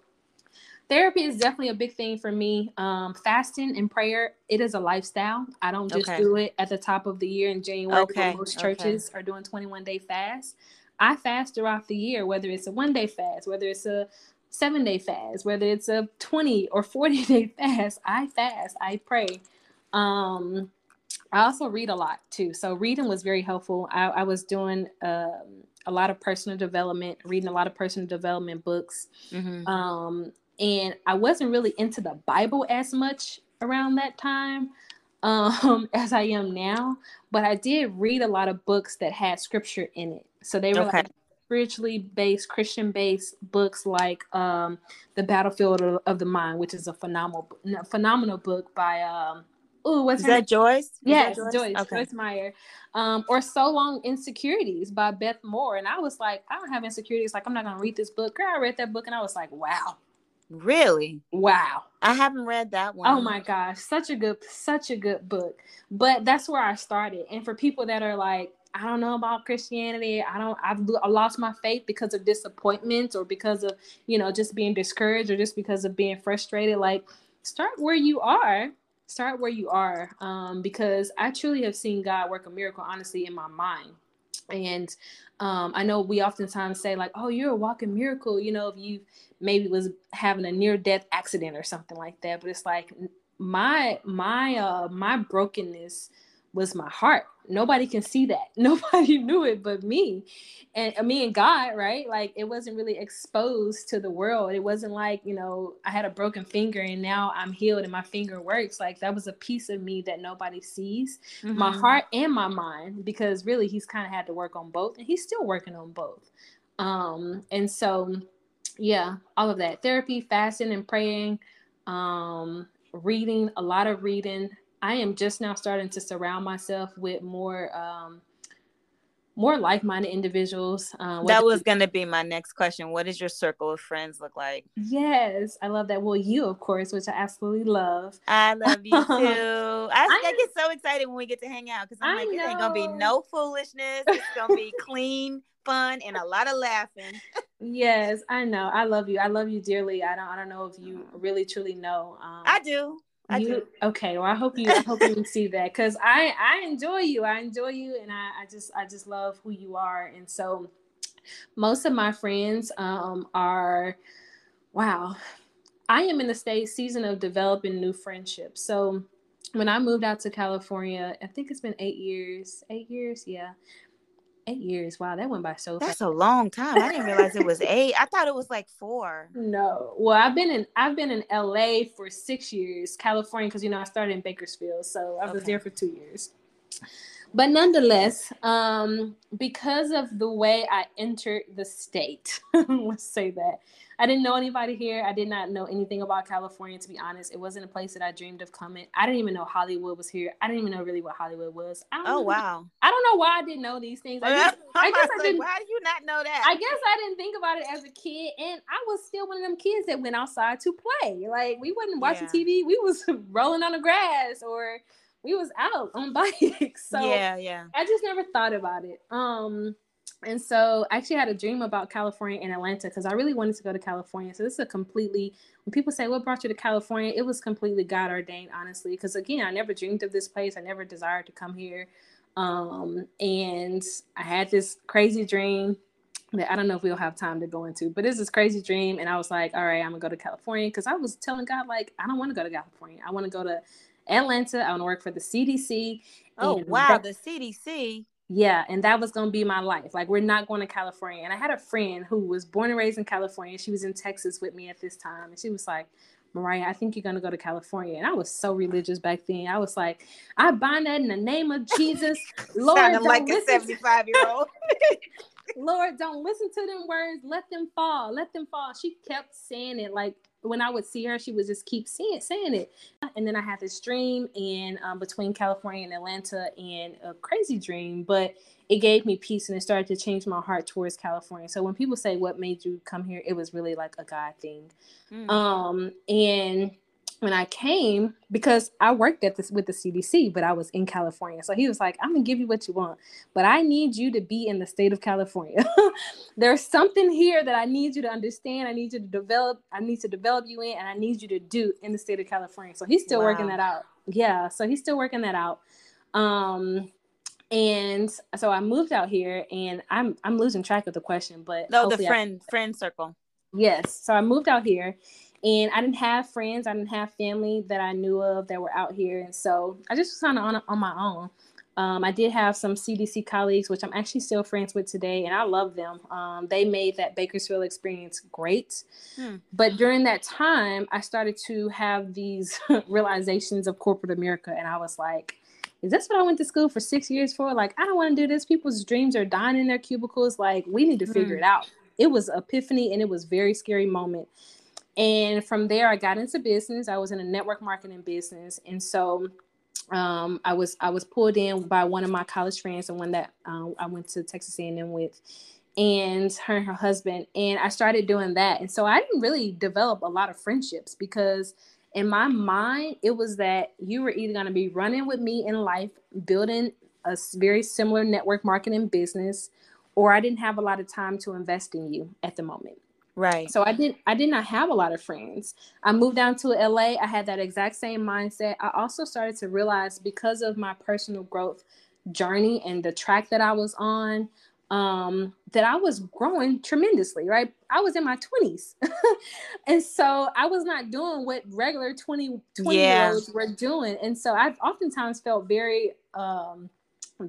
therapy is definitely a big thing for me. Um, fasting and prayer, it is a lifestyle. I don't just okay. do it at the top of the year in January. Okay. Most churches okay. are doing 21 day fast. I fast throughout the year, whether it's a one day fast, whether it's a seven day fast, whether it's a 20 or 40 <laughs> day fast, I fast, I pray. Um, I also read a lot too. So reading was very helpful. I, I was doing um, a lot of personal development, reading a lot of personal development books. Mm-hmm. Um, and I wasn't really into the Bible as much around that time <laughs> um, as I am now, but I did read a lot of books that had scripture in it. So they were okay. like spiritually based, Christian based books like um, The Battlefield of, the Mind, which is a phenomenal, phenomenal book by. Um, Oh, what's is that Joyce? Is yes, that Joyce? Joyce, okay. Joyce Meyer. Um, or So Long Insecurities by Beth Moore. And I was like, I don't have insecurities. Like, I'm not gonna read this book. Girl, I read that book and I was like, wow. Really? Wow. I haven't read that one. Oh my gosh, such a good, such a good book. But that's where I started. And for people that are like, I don't know about Christianity. I don't. I've I lost my faith because of disappointments or because of you know just being discouraged or just because of being frustrated. Like start where you are. Start where you are, um, because I truly have seen God work a miracle, honestly, in my mind. And um, I know we oftentimes say like, "Oh, you're a walking miracle," you know, if you maybe was having a near death accident or something like that. But it's like my my uh my brokenness was my heart. Nobody can see that. <laughs> Nobody knew it but me. And uh, me and God, right? Like it wasn't really exposed to the world. It wasn't like, you know, I had a broken finger and now I'm healed and my finger works. Like that was a piece of me that nobody sees. Mm-hmm. My heart and my mind, because really he's kind of had to work on both and he's still working on both. Um, and so yeah, all of that. Therapy, fasting and praying, um, reading, a lot of reading, I am just now starting to surround myself with more um, more like-minded individuals. Uh, that was going to be my next question. What does your circle of friends look like? Yes, I love that. Well, you, of course, which I absolutely love. I love you <laughs> too. I, I, get so excited when we get to hang out because I'm I like, know. it ain't gonna be no foolishness. It's gonna be <laughs> clean, fun, and a lot of laughing. yes, I know. I love you. I love you dearly. I don't. I don't know if you really truly know. Um, I do. I you, do. Okay, well, I hope you I hope you see that because I I enjoy you. I enjoy you, and I I just I just love who you are. And so, most of my friends um are, wow, I am in the state season of developing new friendships. So when I moved out to California, I think it's been eight years. Eight years, yeah. Eight years. Wow, that went by so fast. That's fast. a long time. I didn't realize it was eight. I thought it was like four. No. Well, I've been in I've been in LA for six years, California, because you know I started in Bakersfield. So I was okay. there for two years. But nonetheless, um, because of the way I entered the state, <laughs> let's say that, I didn't know anybody here. I did not know anything about California, to be honest. It wasn't a place that I dreamed of coming. I didn't even know Hollywood was here. I didn't even know really what Hollywood was. oh, know, wow. I don't know why I didn't know these things. I, <laughs> just, I guess I didn't. Why do you not know that? I guess I didn't think about it as a kid. And I was still one of them kids that went outside to play. Like, we wasn't watching yeah. TV. We was <laughs> rolling on the grass or we was out on <laughs> bikes. So yeah, yeah. I just never thought about it. Um, and so I actually had a dream about California and Atlanta because I really wanted to go to California. So this is a completely when people say what brought you to California, it was completely God ordained, honestly. Because again, I never dreamed of this place. I never desired to come here. Um, and I had this crazy dream. that I don't know if we'll have time to go into, but it's this crazy dream. And I was like, all right, I'm gonna go to California because I was telling God, like, I don't want to go to California. I want to go to Atlanta. I want to work for the CDC. Oh, wow, that, the CDC. Yeah, and that was gonna be my life. Like, we're not going to California. And I had a friend who was born and raised in California. She was in Texas with me at this time, and she was like, Mariah, I think you're gonna go to California. And I was so religious back then. I was like, I bind that in the name of Jesus. <laughs> Lord, Sounded like a 75 year old. <laughs> Lord, don't listen to them words. Let them fall. Let them fall. She kept saying it like when I would see her, she would just keep saying saying it. And then I had this dream in um, between California and Atlanta, and a crazy dream, but it gave me peace and it started to change my heart towards California. So when people say, "What made you come here?" it was really like a God thing. Mm. Um, and when I came because I worked at this with the CDC, but I was in California. So he was like, I'm gonna give you what you want, but I need you to be in the state of California. <laughs> There's something here that I need you to understand. I need you to develop, I need to develop you in, and I need you to do in the state of California. So he's still wow. working that out. Yeah, so he's still working that out. Um and so I moved out here and I'm I'm losing track of the question, but no, the friend friend circle. Yes. So I moved out here and I didn't have friends, I didn't have family that I knew of that were out here, and so I just was kind of on on my own. Um, I did have some CDC colleagues, which I'm actually still friends with today, and I love them. Um, they made that Bakersfield experience great. Hmm. But during that time, I started to have these <laughs> realizations of corporate America, and I was like, is this what I went to school for six years for? Like, I don't want to do this. People's dreams are dying in their cubicles. Like, we need to figure hmm. it out. It was epiphany, and it was very scary moment. And from there, I got into business. I was in a network marketing business, and so um, I was I was pulled in by one of my college friends, and one that um, I went to Texas A&M with, and her and her husband. And I started doing that, and so I didn't really develop a lot of friendships because in my mind it was that you were either going to be running with me in life, building a very similar network marketing business, or I didn't have a lot of time to invest in you at the moment. Right. So I didn't I did not have a lot of friends. I moved down to LA. I had that exact same mindset. I also started to realize because of my personal growth journey and the track that I was on, um, that I was growing tremendously, right? I was in my 20s. <laughs> and so I was not doing what regular 20, 20 yeah. year olds were doing. And so I've oftentimes felt very um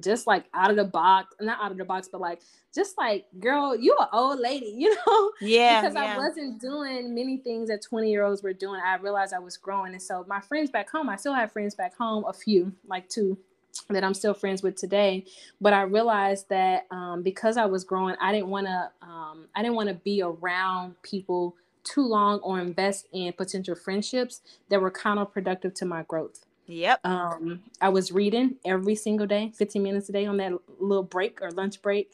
just like out of the box, not out of the box, but like just like, girl, you an old lady, <laughs> you know? Yeah. because yeah. I wasn't doing many things that 20 year olds were doing. I realized I was growing. And so my friends back home, I still have friends back home, a few, like two that I'm still friends with today. But I realized that um, because I was growing, I didn't want to, um, I didn't want to be around people too long or invest in potential friendships that were counterproductive to my growth. Yep. Um, I was reading every single day, 15 minutes a day on that little break or lunch break.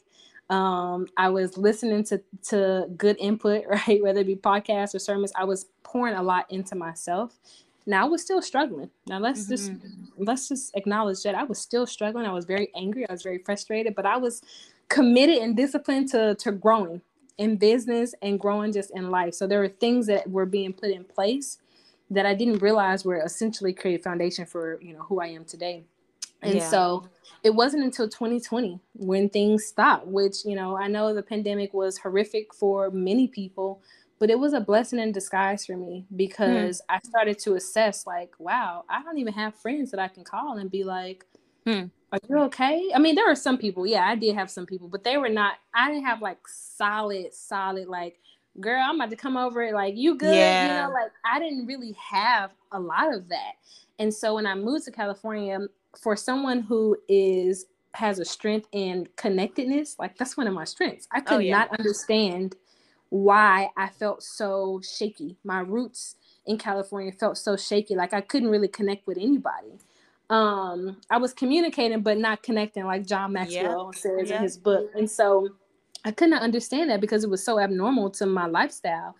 Um, I was listening to to good input, <laughs> right? Whether it be podcasts or sermons, I was pouring a lot into myself. Now I was still struggling. Now let's mm-hmm. just let's just acknowledge that I was still struggling. I was very angry. I was very frustrated, but I was committed and disciplined to to growing in business and growing just in life. So there were things that were being put in place that I didn't realize were essentially create foundation for you know who I am today. And yeah. so it wasn't until 2020 when things stopped, which you know I know the pandemic was horrific for many people, but it was a blessing in disguise for me because hmm. I started to assess like, wow, I don't even have friends that I can call and be like, hmm. are you okay? I mean, there are some people, yeah, I did have some people, but they were not. I didn't have like solid, solid like girl, I'm about to come over. It like, you good? Yeah. You know, like I didn't really have a lot of that. And so when I moved to California, for someone who is has a strength in connectedness, like that's one of my strengths. I oh, could oh, yeah. not understand why I felt so shaky. My roots in California felt so shaky. Like I couldn't really connect with anybody. Um, I was communicating but not connecting, like John Maxwell yeah. says yeah. in his book. And so I could not understand that because it was so abnormal to my lifestyle.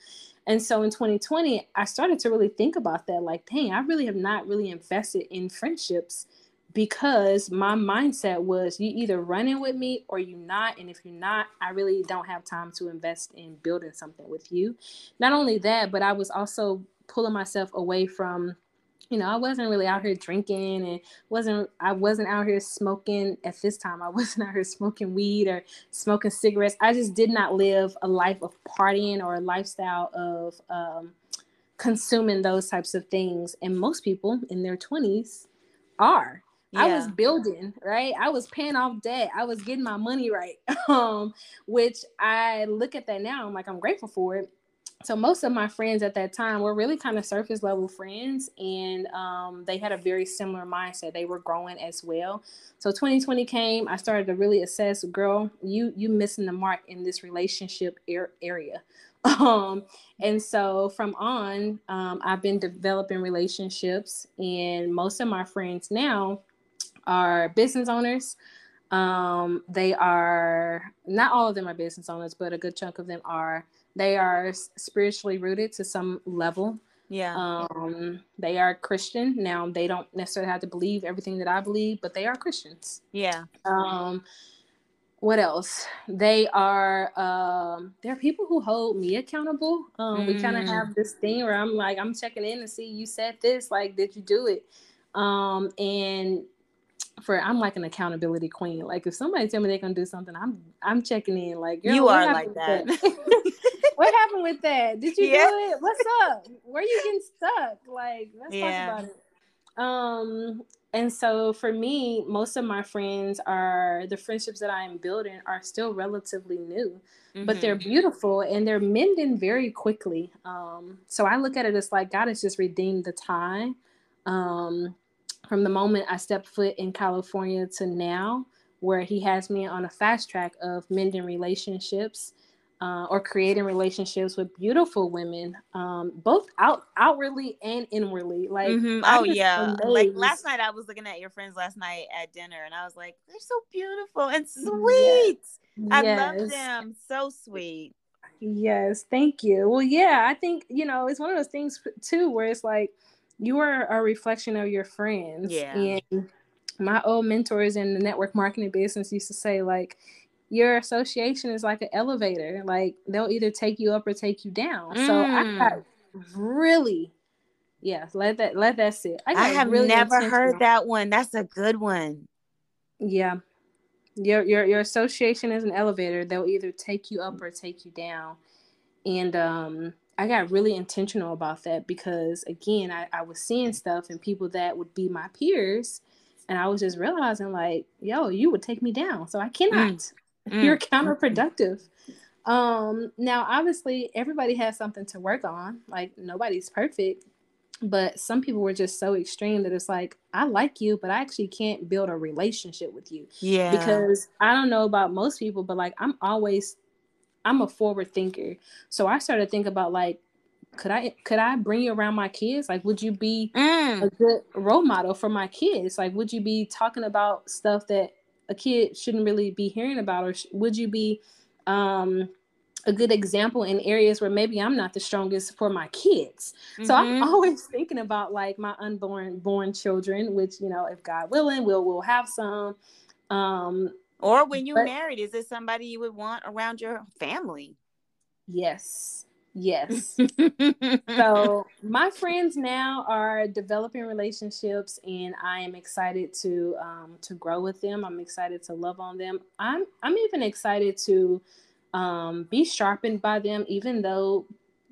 And so in 2020, I started to really think about that like, dang, I really have not really invested in friendships because my mindset was you either running with me or you not. And if you're not, I really don't have time to invest in building something with you. Not only that, but I was also pulling myself away from you know, I wasn't really out here drinking and wasn't I wasn't out here smoking at this time. I <laughs> wasn't out here smoking weed or smoking cigarettes. I just did not live a life of partying or a lifestyle of um, consuming those types of things. And most people in their 20s are. Yeah. I was building, right? I was paying off debt. I was getting my money right. <laughs> um, which I look at that now, I'm like, I'm grateful for it so most of my friends at that time were really kind of surface level friends and um, they had a very similar mindset. They were growing as well. So 2020 came i started to really assess girl you you missing the mark in this relationship er- area. <laughs> Um, and so from on um, i've been developing relationships and most of my friends now are business owners. Um, they are not all of them are business owners but a good chunk of them are they are spiritually rooted to some level. Yeah. Um, they are Christian. Now they don't necessarily have to believe everything that I believe, but they are Christians. Yeah. Um, what else? They are um there are people who hold me accountable. Um, mm. we kind of have this thing where I'm like, I'm checking in to see you said this, like, did you do it? Um, and for I'm like an accountability queen. Like if somebody tell me they're gonna do something, I'm I'm checking in. Like you are like that. that? <laughs> <laughs> what happened with that? Did you yeah. do it? What's up? Where you getting stuck? Like let's yeah. talk about it. Um, and so for me, most of my friends are the friendships that I am building are still relatively new, mm-hmm. but they're mm-hmm. beautiful and they're mending very quickly. Um, so I look at it as like God has just redeemed the time. Um, from the moment I stepped foot in California to now, where he has me on a fast track of mending relationships uh, or creating relationships with beautiful women, um, both out outwardly and inwardly. Like, mm-hmm. oh yeah, amazed. like last night I was looking at your friends last night at dinner, and I was like, they're so beautiful and sweet. Yes. I yes. love them, so sweet. Yes, thank you. Well, yeah, I think you know it's one of those things too, where it's like you are a reflection of your friends. Yeah. And my old mentors in the network marketing business used to say, like, your association is like an elevator. Like they'll either take you up or take you down. Mm. So I mm. got really, yeah, let that let that sit. I, I have really never heard that one. That's a good one. Yeah. Your your your association is an elevator. They'll either take you up or take you down. And um I got really intentional about that because again, I, I was seeing stuff and people that would be my peers, and I was just realizing like, yo, you would take me down. So I cannot. Mm. <laughs> Mm. You're counterproductive. Um, now obviously everybody has something to work on. Like nobody's perfect. But some people were just so extreme that it's like, I like you, but I actually can't build a relationship with you. Yeah. Because I don't know about most people, but like I'm always I'm a forward thinker. So I started to think about like, could I could I bring you around my kids? Like, would you be mm. a good role model for my kids? Like, would you be talking about stuff that a kid shouldn't really be hearing about, or would you be um, a good example in areas where maybe I'm not the strongest for my kids? Mm-hmm. So I'm mm-hmm. always thinking about like my unborn born children, which you know, if God willing, we'll we'll have some. Um, or when you're married, is it somebody you would want around your family? Yes. Yes. so <laughs> my friends now are developing relationships and I am excited to um, to grow with them. I'm excited to love on them. I'm I'm even excited to um, be sharpened by them, even though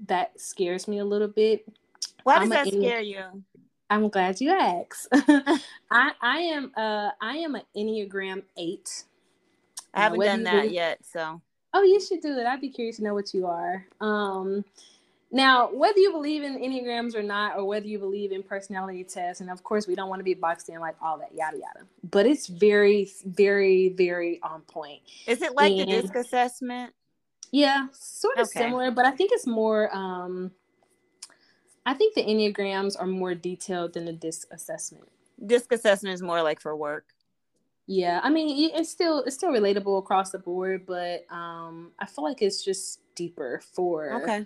that scares me a little bit. Why does I'm that scare you? I'm glad you asked. <laughs> I I am uh I am an Enneagram eight. I haven't done that yet, so. Oh, you should do it. I'd be curious to know what you are. Um, now, whether you believe in enneagrams or not, or whether you believe in personality tests, and of course, we don't want to be boxed in like all that yada yada. But it's very, very, very on point. Is it like and, the DISC assessment? Yeah, sort of okay. similar, but I think it's more. Um, I think the enneagrams are more detailed than the DISC assessment. DISC assessment is more like for work. Yeah, I mean it's still it's still relatable across the board, but um I feel like it's just deeper for Okay.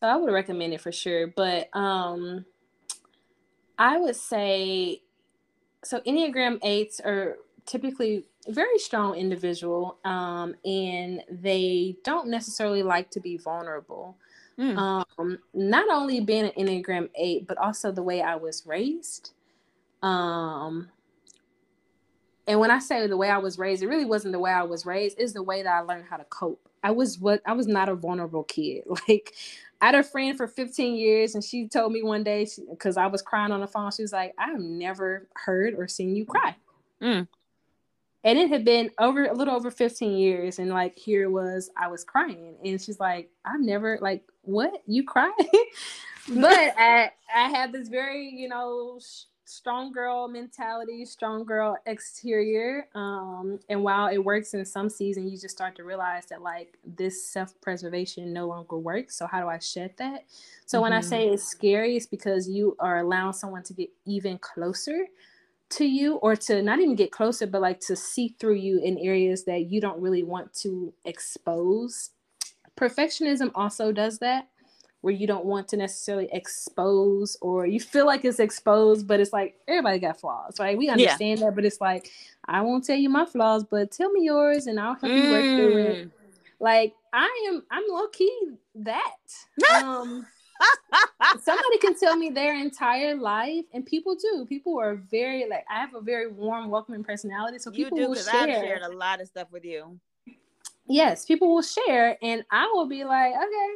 So I would recommend it for sure, but um I would say so Enneagram 8s are typically very strong individual um and they don't necessarily like to be vulnerable. Mm. Um, not only being an Enneagram 8, but also the way I was raised. Um, and when I say the way I was raised, it really wasn't the way I was raised, is the way that I learned how to cope. I was what I was not a vulnerable kid. <laughs> Like I had a friend for 15 years, and she told me one day because I was crying on the phone, she was like, "I have never heard or seen you cry." Mm. And it had been over a little over 15 years, and like here was I was crying, and she's like, "I've never like what you cry," <laughs> but I I had this very you know strong girl mentality, strong girl exterior. Um, and while it works in some season, you just start to realize that like this self preservation no longer works. So how do I shed that? So mm-hmm. when I say mm-hmm. it's scary, it's because you are allowing someone to get even closer to you or to not even get closer but like to see through you in areas that you don't really want to expose perfectionism also does that where you don't want to necessarily expose or you feel like it's exposed, but it's like everybody got flaws, right? We understand yeah. that, but it's like I won't tell you my flaws, but tell me yours and I'll help mm. you work through it. Mm. Like I am I'm low key that. <laughs> um somebody can tell me their entire life and people do people are very like i have a very warm welcoming personality so people you do, will share i've shared a lot of stuff with you yes people will share and i will be like okay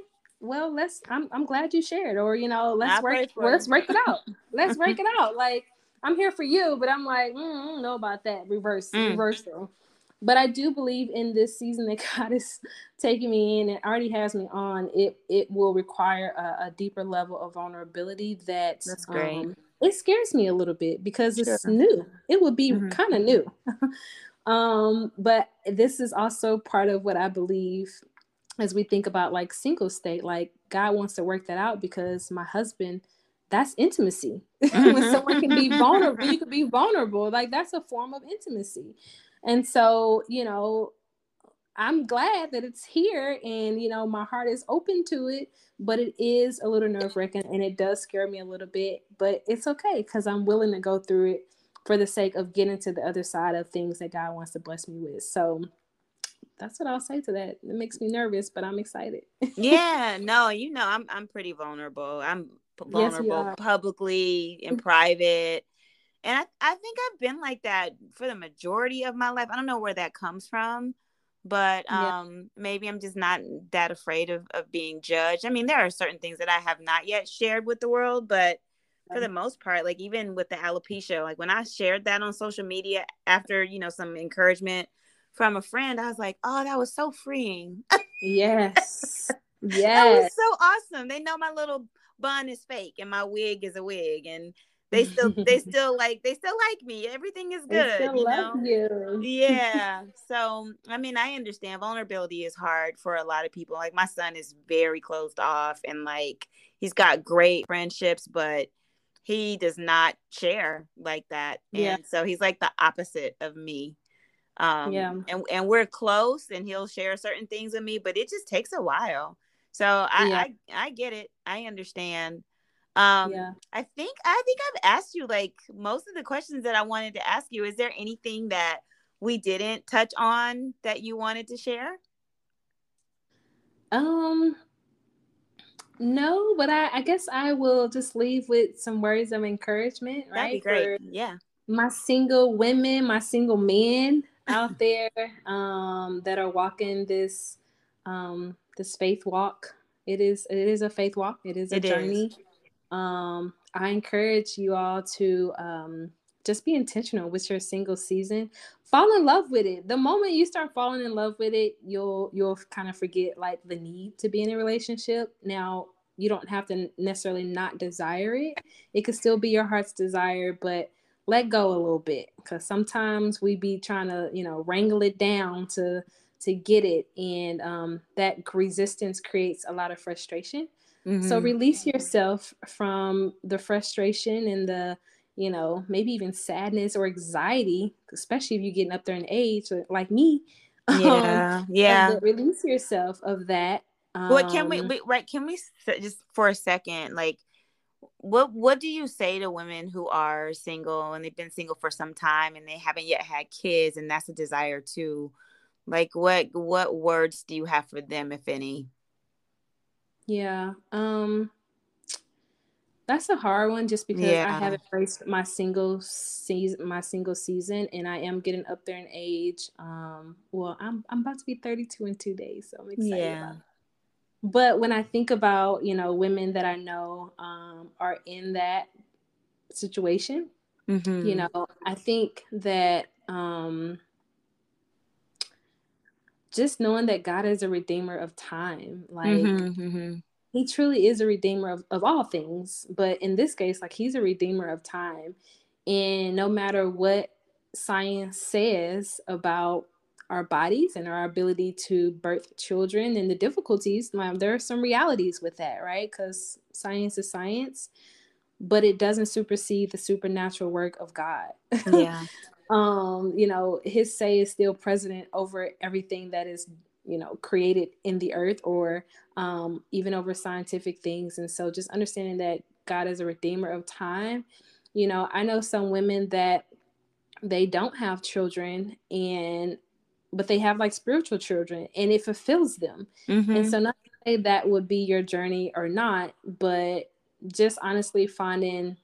well, let's. I'm I'm glad you shared, or you know, let's break. Well, let's break it out. let's break it <laughs> out. Like I'm here for you, but I'm like, mm, I don't know about that reverse mm. reversal. But I do believe in this season that <laughs> God is taking me in and already has me on. It it will require a, a deeper level of vulnerability. That that's great. Um, it scares me a little bit because sure. it's new. It would be mm-hmm. kind of new. <laughs> um, but this is also part of what I believe as we think about like single state, like God wants to work that out because my husband, that's intimacy. <laughs> when mm-hmm. someone can be vulnerable, you can be <laughs> vulnerable. Like that's a form of intimacy. And so, you know, I'm glad that it's here and you know my heart is open to it, but it is a little nerve wracking and it does scare me a little bit, but it's okay because I'm willing to go through it for the sake of getting to the other side of things that God wants to bless me with. So that's what I'll say to that. It makes me nervous, but I'm excited. <laughs> yeah, no, you know, I'm I'm pretty vulnerable. I'm vulnerable yes, publicly in private. And I, I think I've been like that for the majority of my life. I don't know where that comes from, but um yeah. maybe I'm just not that afraid of, of being judged. I mean, there are certain things that I have not yet shared with the world, but for the most part, like even with the alopecia, like when I shared that on social media after, you know, some encouragement from a friend, I was like, oh, that was so freeing. yes. <laughs> Yes. that was so awesome. They know my little bun is fake and my wig is a wig and they still they <laughs> still like they still like me. Everything is good. you know? You. Yeah. So I mean, I understand vulnerability is hard for a lot of people. Like my son is very closed off and like he's got great friendships, but he does not share like that. Yeah. And so he's like the opposite of me. Um, yeah. And, and we're close and he'll share certain things with me, but it just takes a while. So I, yeah. I, I get it. I understand. Um, yeah. I think, I think I've asked you like most of the questions that I wanted to ask you. Is there anything that we didn't touch on that you wanted to share? Um, no, but I, I guess I will just leave with some words of encouragement, That'd right? great. For yeah. My single women, my single men out there um, that are walking this um, this faith walk. It is it is a faith walk. It is a it journey. Is. Um, I encourage you all to um, just be intentional with your single season. Fall in love with it. The moment you start falling in love with it, you'll you'll kind of forget like the need to be in a relationship. Now you don't have to necessarily not desire it. It could still be your heart's desire, but let go a little bit because sometimes we be trying to you know wrangle it down to to get it and um, that resistance creates a lot of frustration mm-hmm. so release yourself from the frustration and the you know maybe even sadness or anxiety especially if you're getting up there in age like me yeah <laughs> um, yeah release yourself of that um, what can we, we right can we just for a second like what what do you say to women who are single and they've been single for some time and they haven't yet had kids and that's a desire too like what what words do you have for them if any Yeah. Um that's a hard one just because yeah. I haven't faced my single season my single season and I am getting up there in age. Um well I'm I'm about to be 32 in two days, so I'm excited yeah. But when I think about, you know, women that I know um are in that situation, mm-hmm. you know, I think that um just knowing that God is a redeemer of time, like mm-hmm, mm-hmm. He truly is a redeemer of, of all things. But in this case, like He's a redeemer of time. And no matter what science says about our bodies and our ability to birth children and the difficulties, there are some realities with that, right? Because science is science, but it doesn't supersede the supernatural work of God. Yeah. <laughs> um, you know, his say is still president over everything that is, you know, created in the earth or um, even over scientific things. And so just understanding that God is a redeemer of time. You know, I know some women that they don't have children and but they have like spiritual children and it fulfills them. Mm-hmm. And so not to say that would be your journey or not, but just honestly finding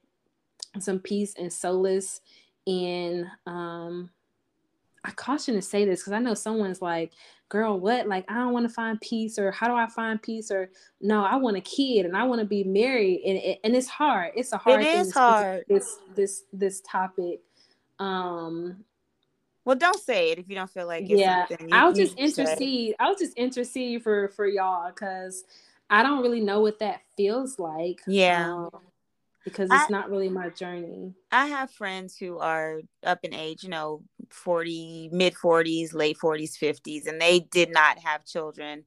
some peace and solace in um I caution to say this because I know someone's like, girl, what? Like, I don't want to find peace, or how do I find peace? Or no, I want a kid and I want to be married. And and it's hard. It's a hard it is hard. This this this topic. Um well, don't say it if you don't feel like yeah. You, I'll just intercede. Say. I'll just intercede for for y'all because I don't really know what that feels like. Yeah. Um, because it's I, not really my journey. I have friends who are up in age, you know, 40, mid 40s, late 40s, 50s, and they did not have children.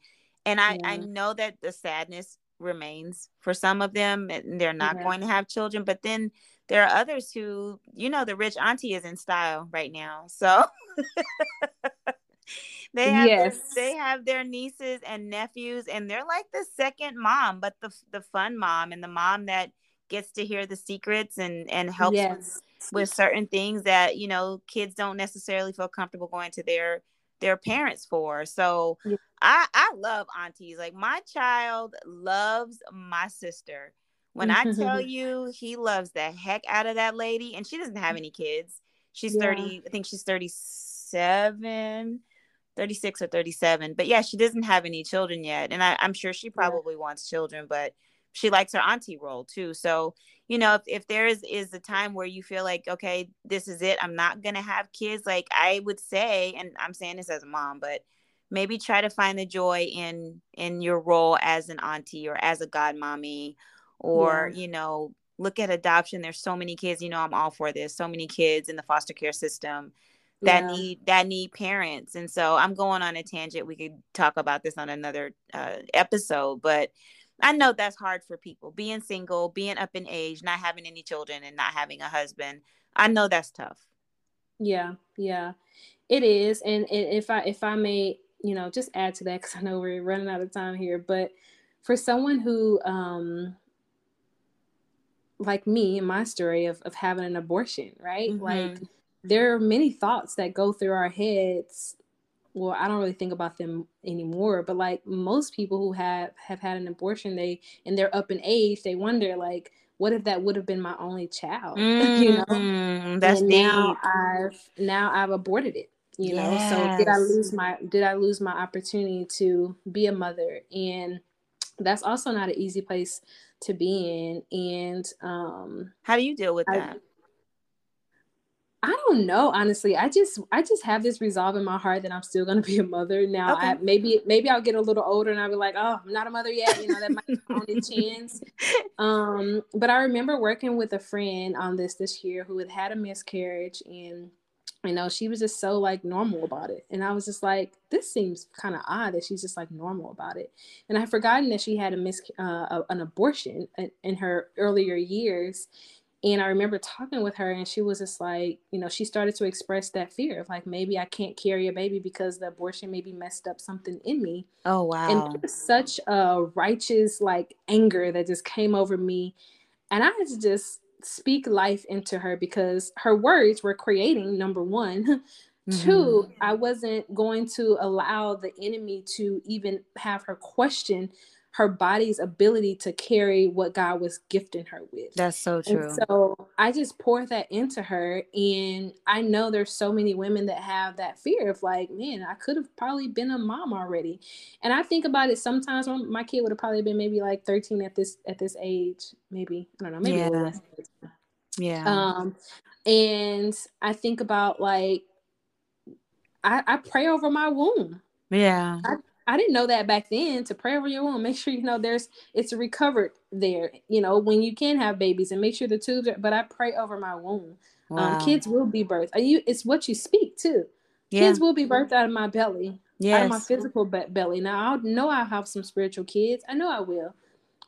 And I, yeah. I know that the sadness remains for some of them, and they're not yeah. going to have children. But then there are others who, you know, the rich auntie is in style right now. So <laughs> they have yes. their, they have their nieces and nephews, and they're like the second mom, but the the fun mom and the mom that gets to hear the secrets and and helps yes. with, with certain things that you know kids don't necessarily feel comfortable going to their their parents for. So yeah. I I love aunties. Like my child loves my sister. When I tell <laughs> you he loves the heck out of that lady and she doesn't have any kids. She's yeah. 30, I think she's 37, 36 or 37. But yeah, she doesn't have any children yet. And I, am sure she probably yeah. wants children, but she likes her auntie role too. So, you know, if, if there is is a time where you feel like, okay, this is it, I'm not gonna have kids, like I would say, and I'm saying this as a mom, but maybe try to find the joy in in your role as an auntie or as a godmommy, or yeah. you know, look at adoption. There's so many kids, you know, I'm all for this. So many kids in the foster care system that yeah. need that need parents and so i'm going on a tangent we could talk about this on another uh, episode but I know that's hard for people being single, being up in age, not having any children, and not having a husband. I know that's tough. Yeah, yeah, it is. And, and if I if I may, you know, just add to that because I know we're running out of time here, but for someone who um like me in my story of, of having an abortion, right? Mm-hmm. Like there are many thoughts that go through our heads. Well i don't really think about them anymore but like most people who have have had an abortion they and they're up in age they wonder like what if that would have been my only child? Mm, <laughs> you know? Mm, that's and now i've now i've aborted it you know? Yes. so did i lose my did i lose my opportunity to be a mother? And that's also not an easy place to be in and um how do you deal with that I don't know, honestly. I just I just have this resolve in my heart that I'm still gonna be a mother. Now okay. I, maybe maybe I'll get a little older and I'll be like, oh, I'm not a mother yet. You know, that might be my only <laughs> chance. Um, but I remember working with a friend on this this year who had had a miscarriage and you know she was just so like normal about it and i was just like this seems kind of odd that she's just like normal about it and i had forgotten that she had a mis uh, an abortion in, in her earlier years and I remember talking with her, and she was just like, you know, she started to express that fear of like, maybe I can't carry a baby because the abortion maybe messed up something in me. Oh, wow. And such a righteous, like, anger that just came over me. And I had to just speak life into her because her words were creating, number one. <laughs> Mm-hmm. Two, I wasn't going to allow the enemy to even have her question her body's ability to carry what God was gifting her with. That's so true. And so I just pour that into her. And I know there's so many women that have that fear of like, man, I could have probably been a mom already. And I think about it sometimes when my kid would have probably been maybe like 13 at this at this age. Maybe. I don't know, maybe yeah. Yeah. Um, and I think about like I, I pray over my womb. Yeah. I, I didn't know that back then to pray over your womb. Make sure you know there's it's recovered there, you know, when you can have babies and make sure the tubes are but I pray over my womb. Um, wow. Um, kids will be birthed. Are you it's what you speak too. Yeah. Kids will be birthed out of my belly. Yes. Out of my physical be- belly. Now I know I have some spiritual kids. I know I will.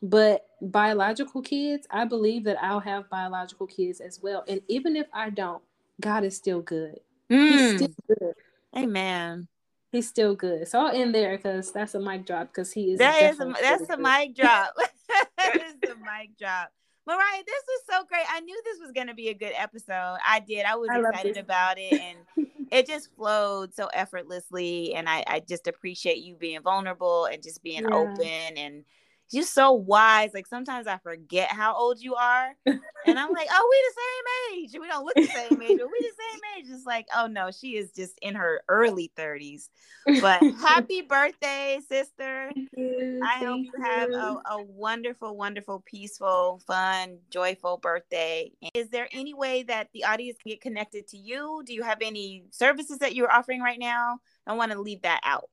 But biological kids, I believe that I'll have biological kids as well. And even if I don't, God is still good. Mm. He's still good. Amen. He's still good. So I'll end there because that's a mic drop because he is. That is a, that's a mic drop. <laughs> <laughs> that is a mic drop. Mariah, this was so great. I knew this was going to be a good episode. I did. I was I excited about it and <laughs> it just flowed so effortlessly. And I, I just appreciate you being vulnerable and just being yeah. open and you're so wise. Like sometimes I forget how old you are, and I'm like, oh, we the same age. We don't look the same age, but we the same <laughs> age. It's like, oh no, she is just in her early 30s. But happy birthday, sister! I hope you, have a, a wonderful, wonderful, peaceful, fun, joyful birthday. Is there any way that the audience can get connected to you? Do you have any services that you're offering right now? I want to leave that out.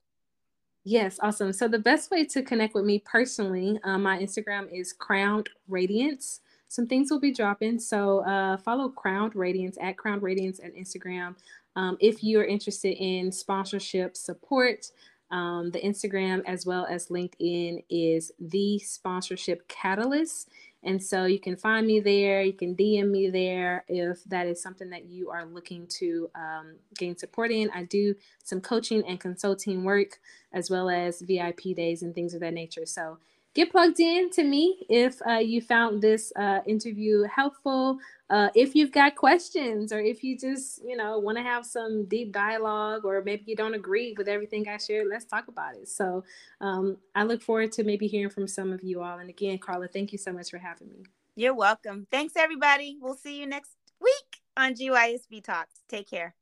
Yes, awesome. So the best way to connect with me personally, um, my Instagram is Crowned Radiance. Some things will be dropping, so uh, follow Crowned Radiance at Crowned Radiance at Instagram. Um, if you are interested in sponsorship support, um, the Instagram as well as LinkedIn is the Sponsorship Catalyst. And so you can find me there. You can DM me there if that is something that you are looking to um, gain support in. I do some coaching and consulting work as well as VIP days and things of that nature. So get plugged in to me if uh, you found this uh, interview helpful. Uh, if you've got questions or if you just, you know, want to have some deep dialogue or maybe you don't agree with everything I shared, let's talk about it. So um, I look forward to maybe hearing from some of you all. And again, Carla, thank you so much for having me. You're welcome. Thanks, everybody. We'll see you next week on GYSB Talks. Take care.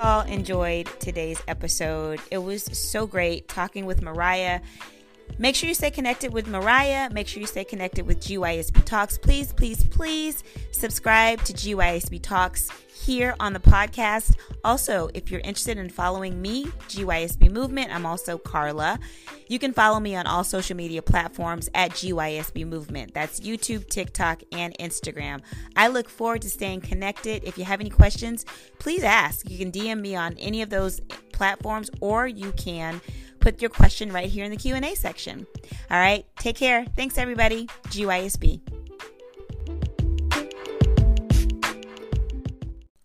All enjoyed today's episode. It was so great talking with Mariah Make sure you stay connected with Mariah. Make sure you stay connected with GYSB Talks. Please, please, please subscribe to GYSB Talks here on the podcast. Also, if you're interested in following me, GYSB Movement, I'm also Carla. You can follow me on all social media platforms at GYSB Movement. That's YouTube, TikTok, and Instagram. I look forward to staying connected. If you have any questions, please ask. You can DM me on any of those platforms or you can put your question right here in the Q&A section. All right, take care. Thanks everybody. GYSB.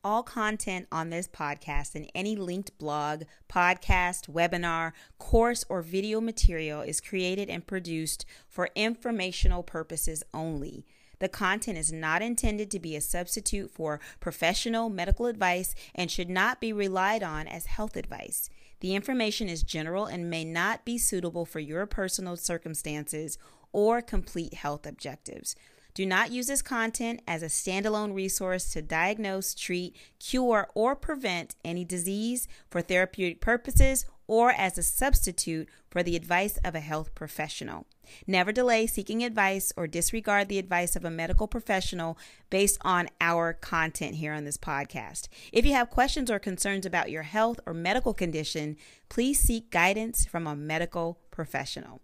All content on this podcast and any linked blog, podcast, webinar, course, or video material is created and produced for informational purposes only. The content is not intended to be a substitute for professional medical advice and should not be relied on as health advice. The information is general and may not be suitable for your personal circumstances or complete health objectives. Do not use this content as a standalone resource to diagnose, treat, cure, or prevent any disease for therapeutic purposes or as a substitute for the advice of a health professional. Never delay seeking advice or disregard the advice of a medical professional based on our content here on this podcast. If you have questions or concerns about your health or medical condition, please seek guidance from a medical professional.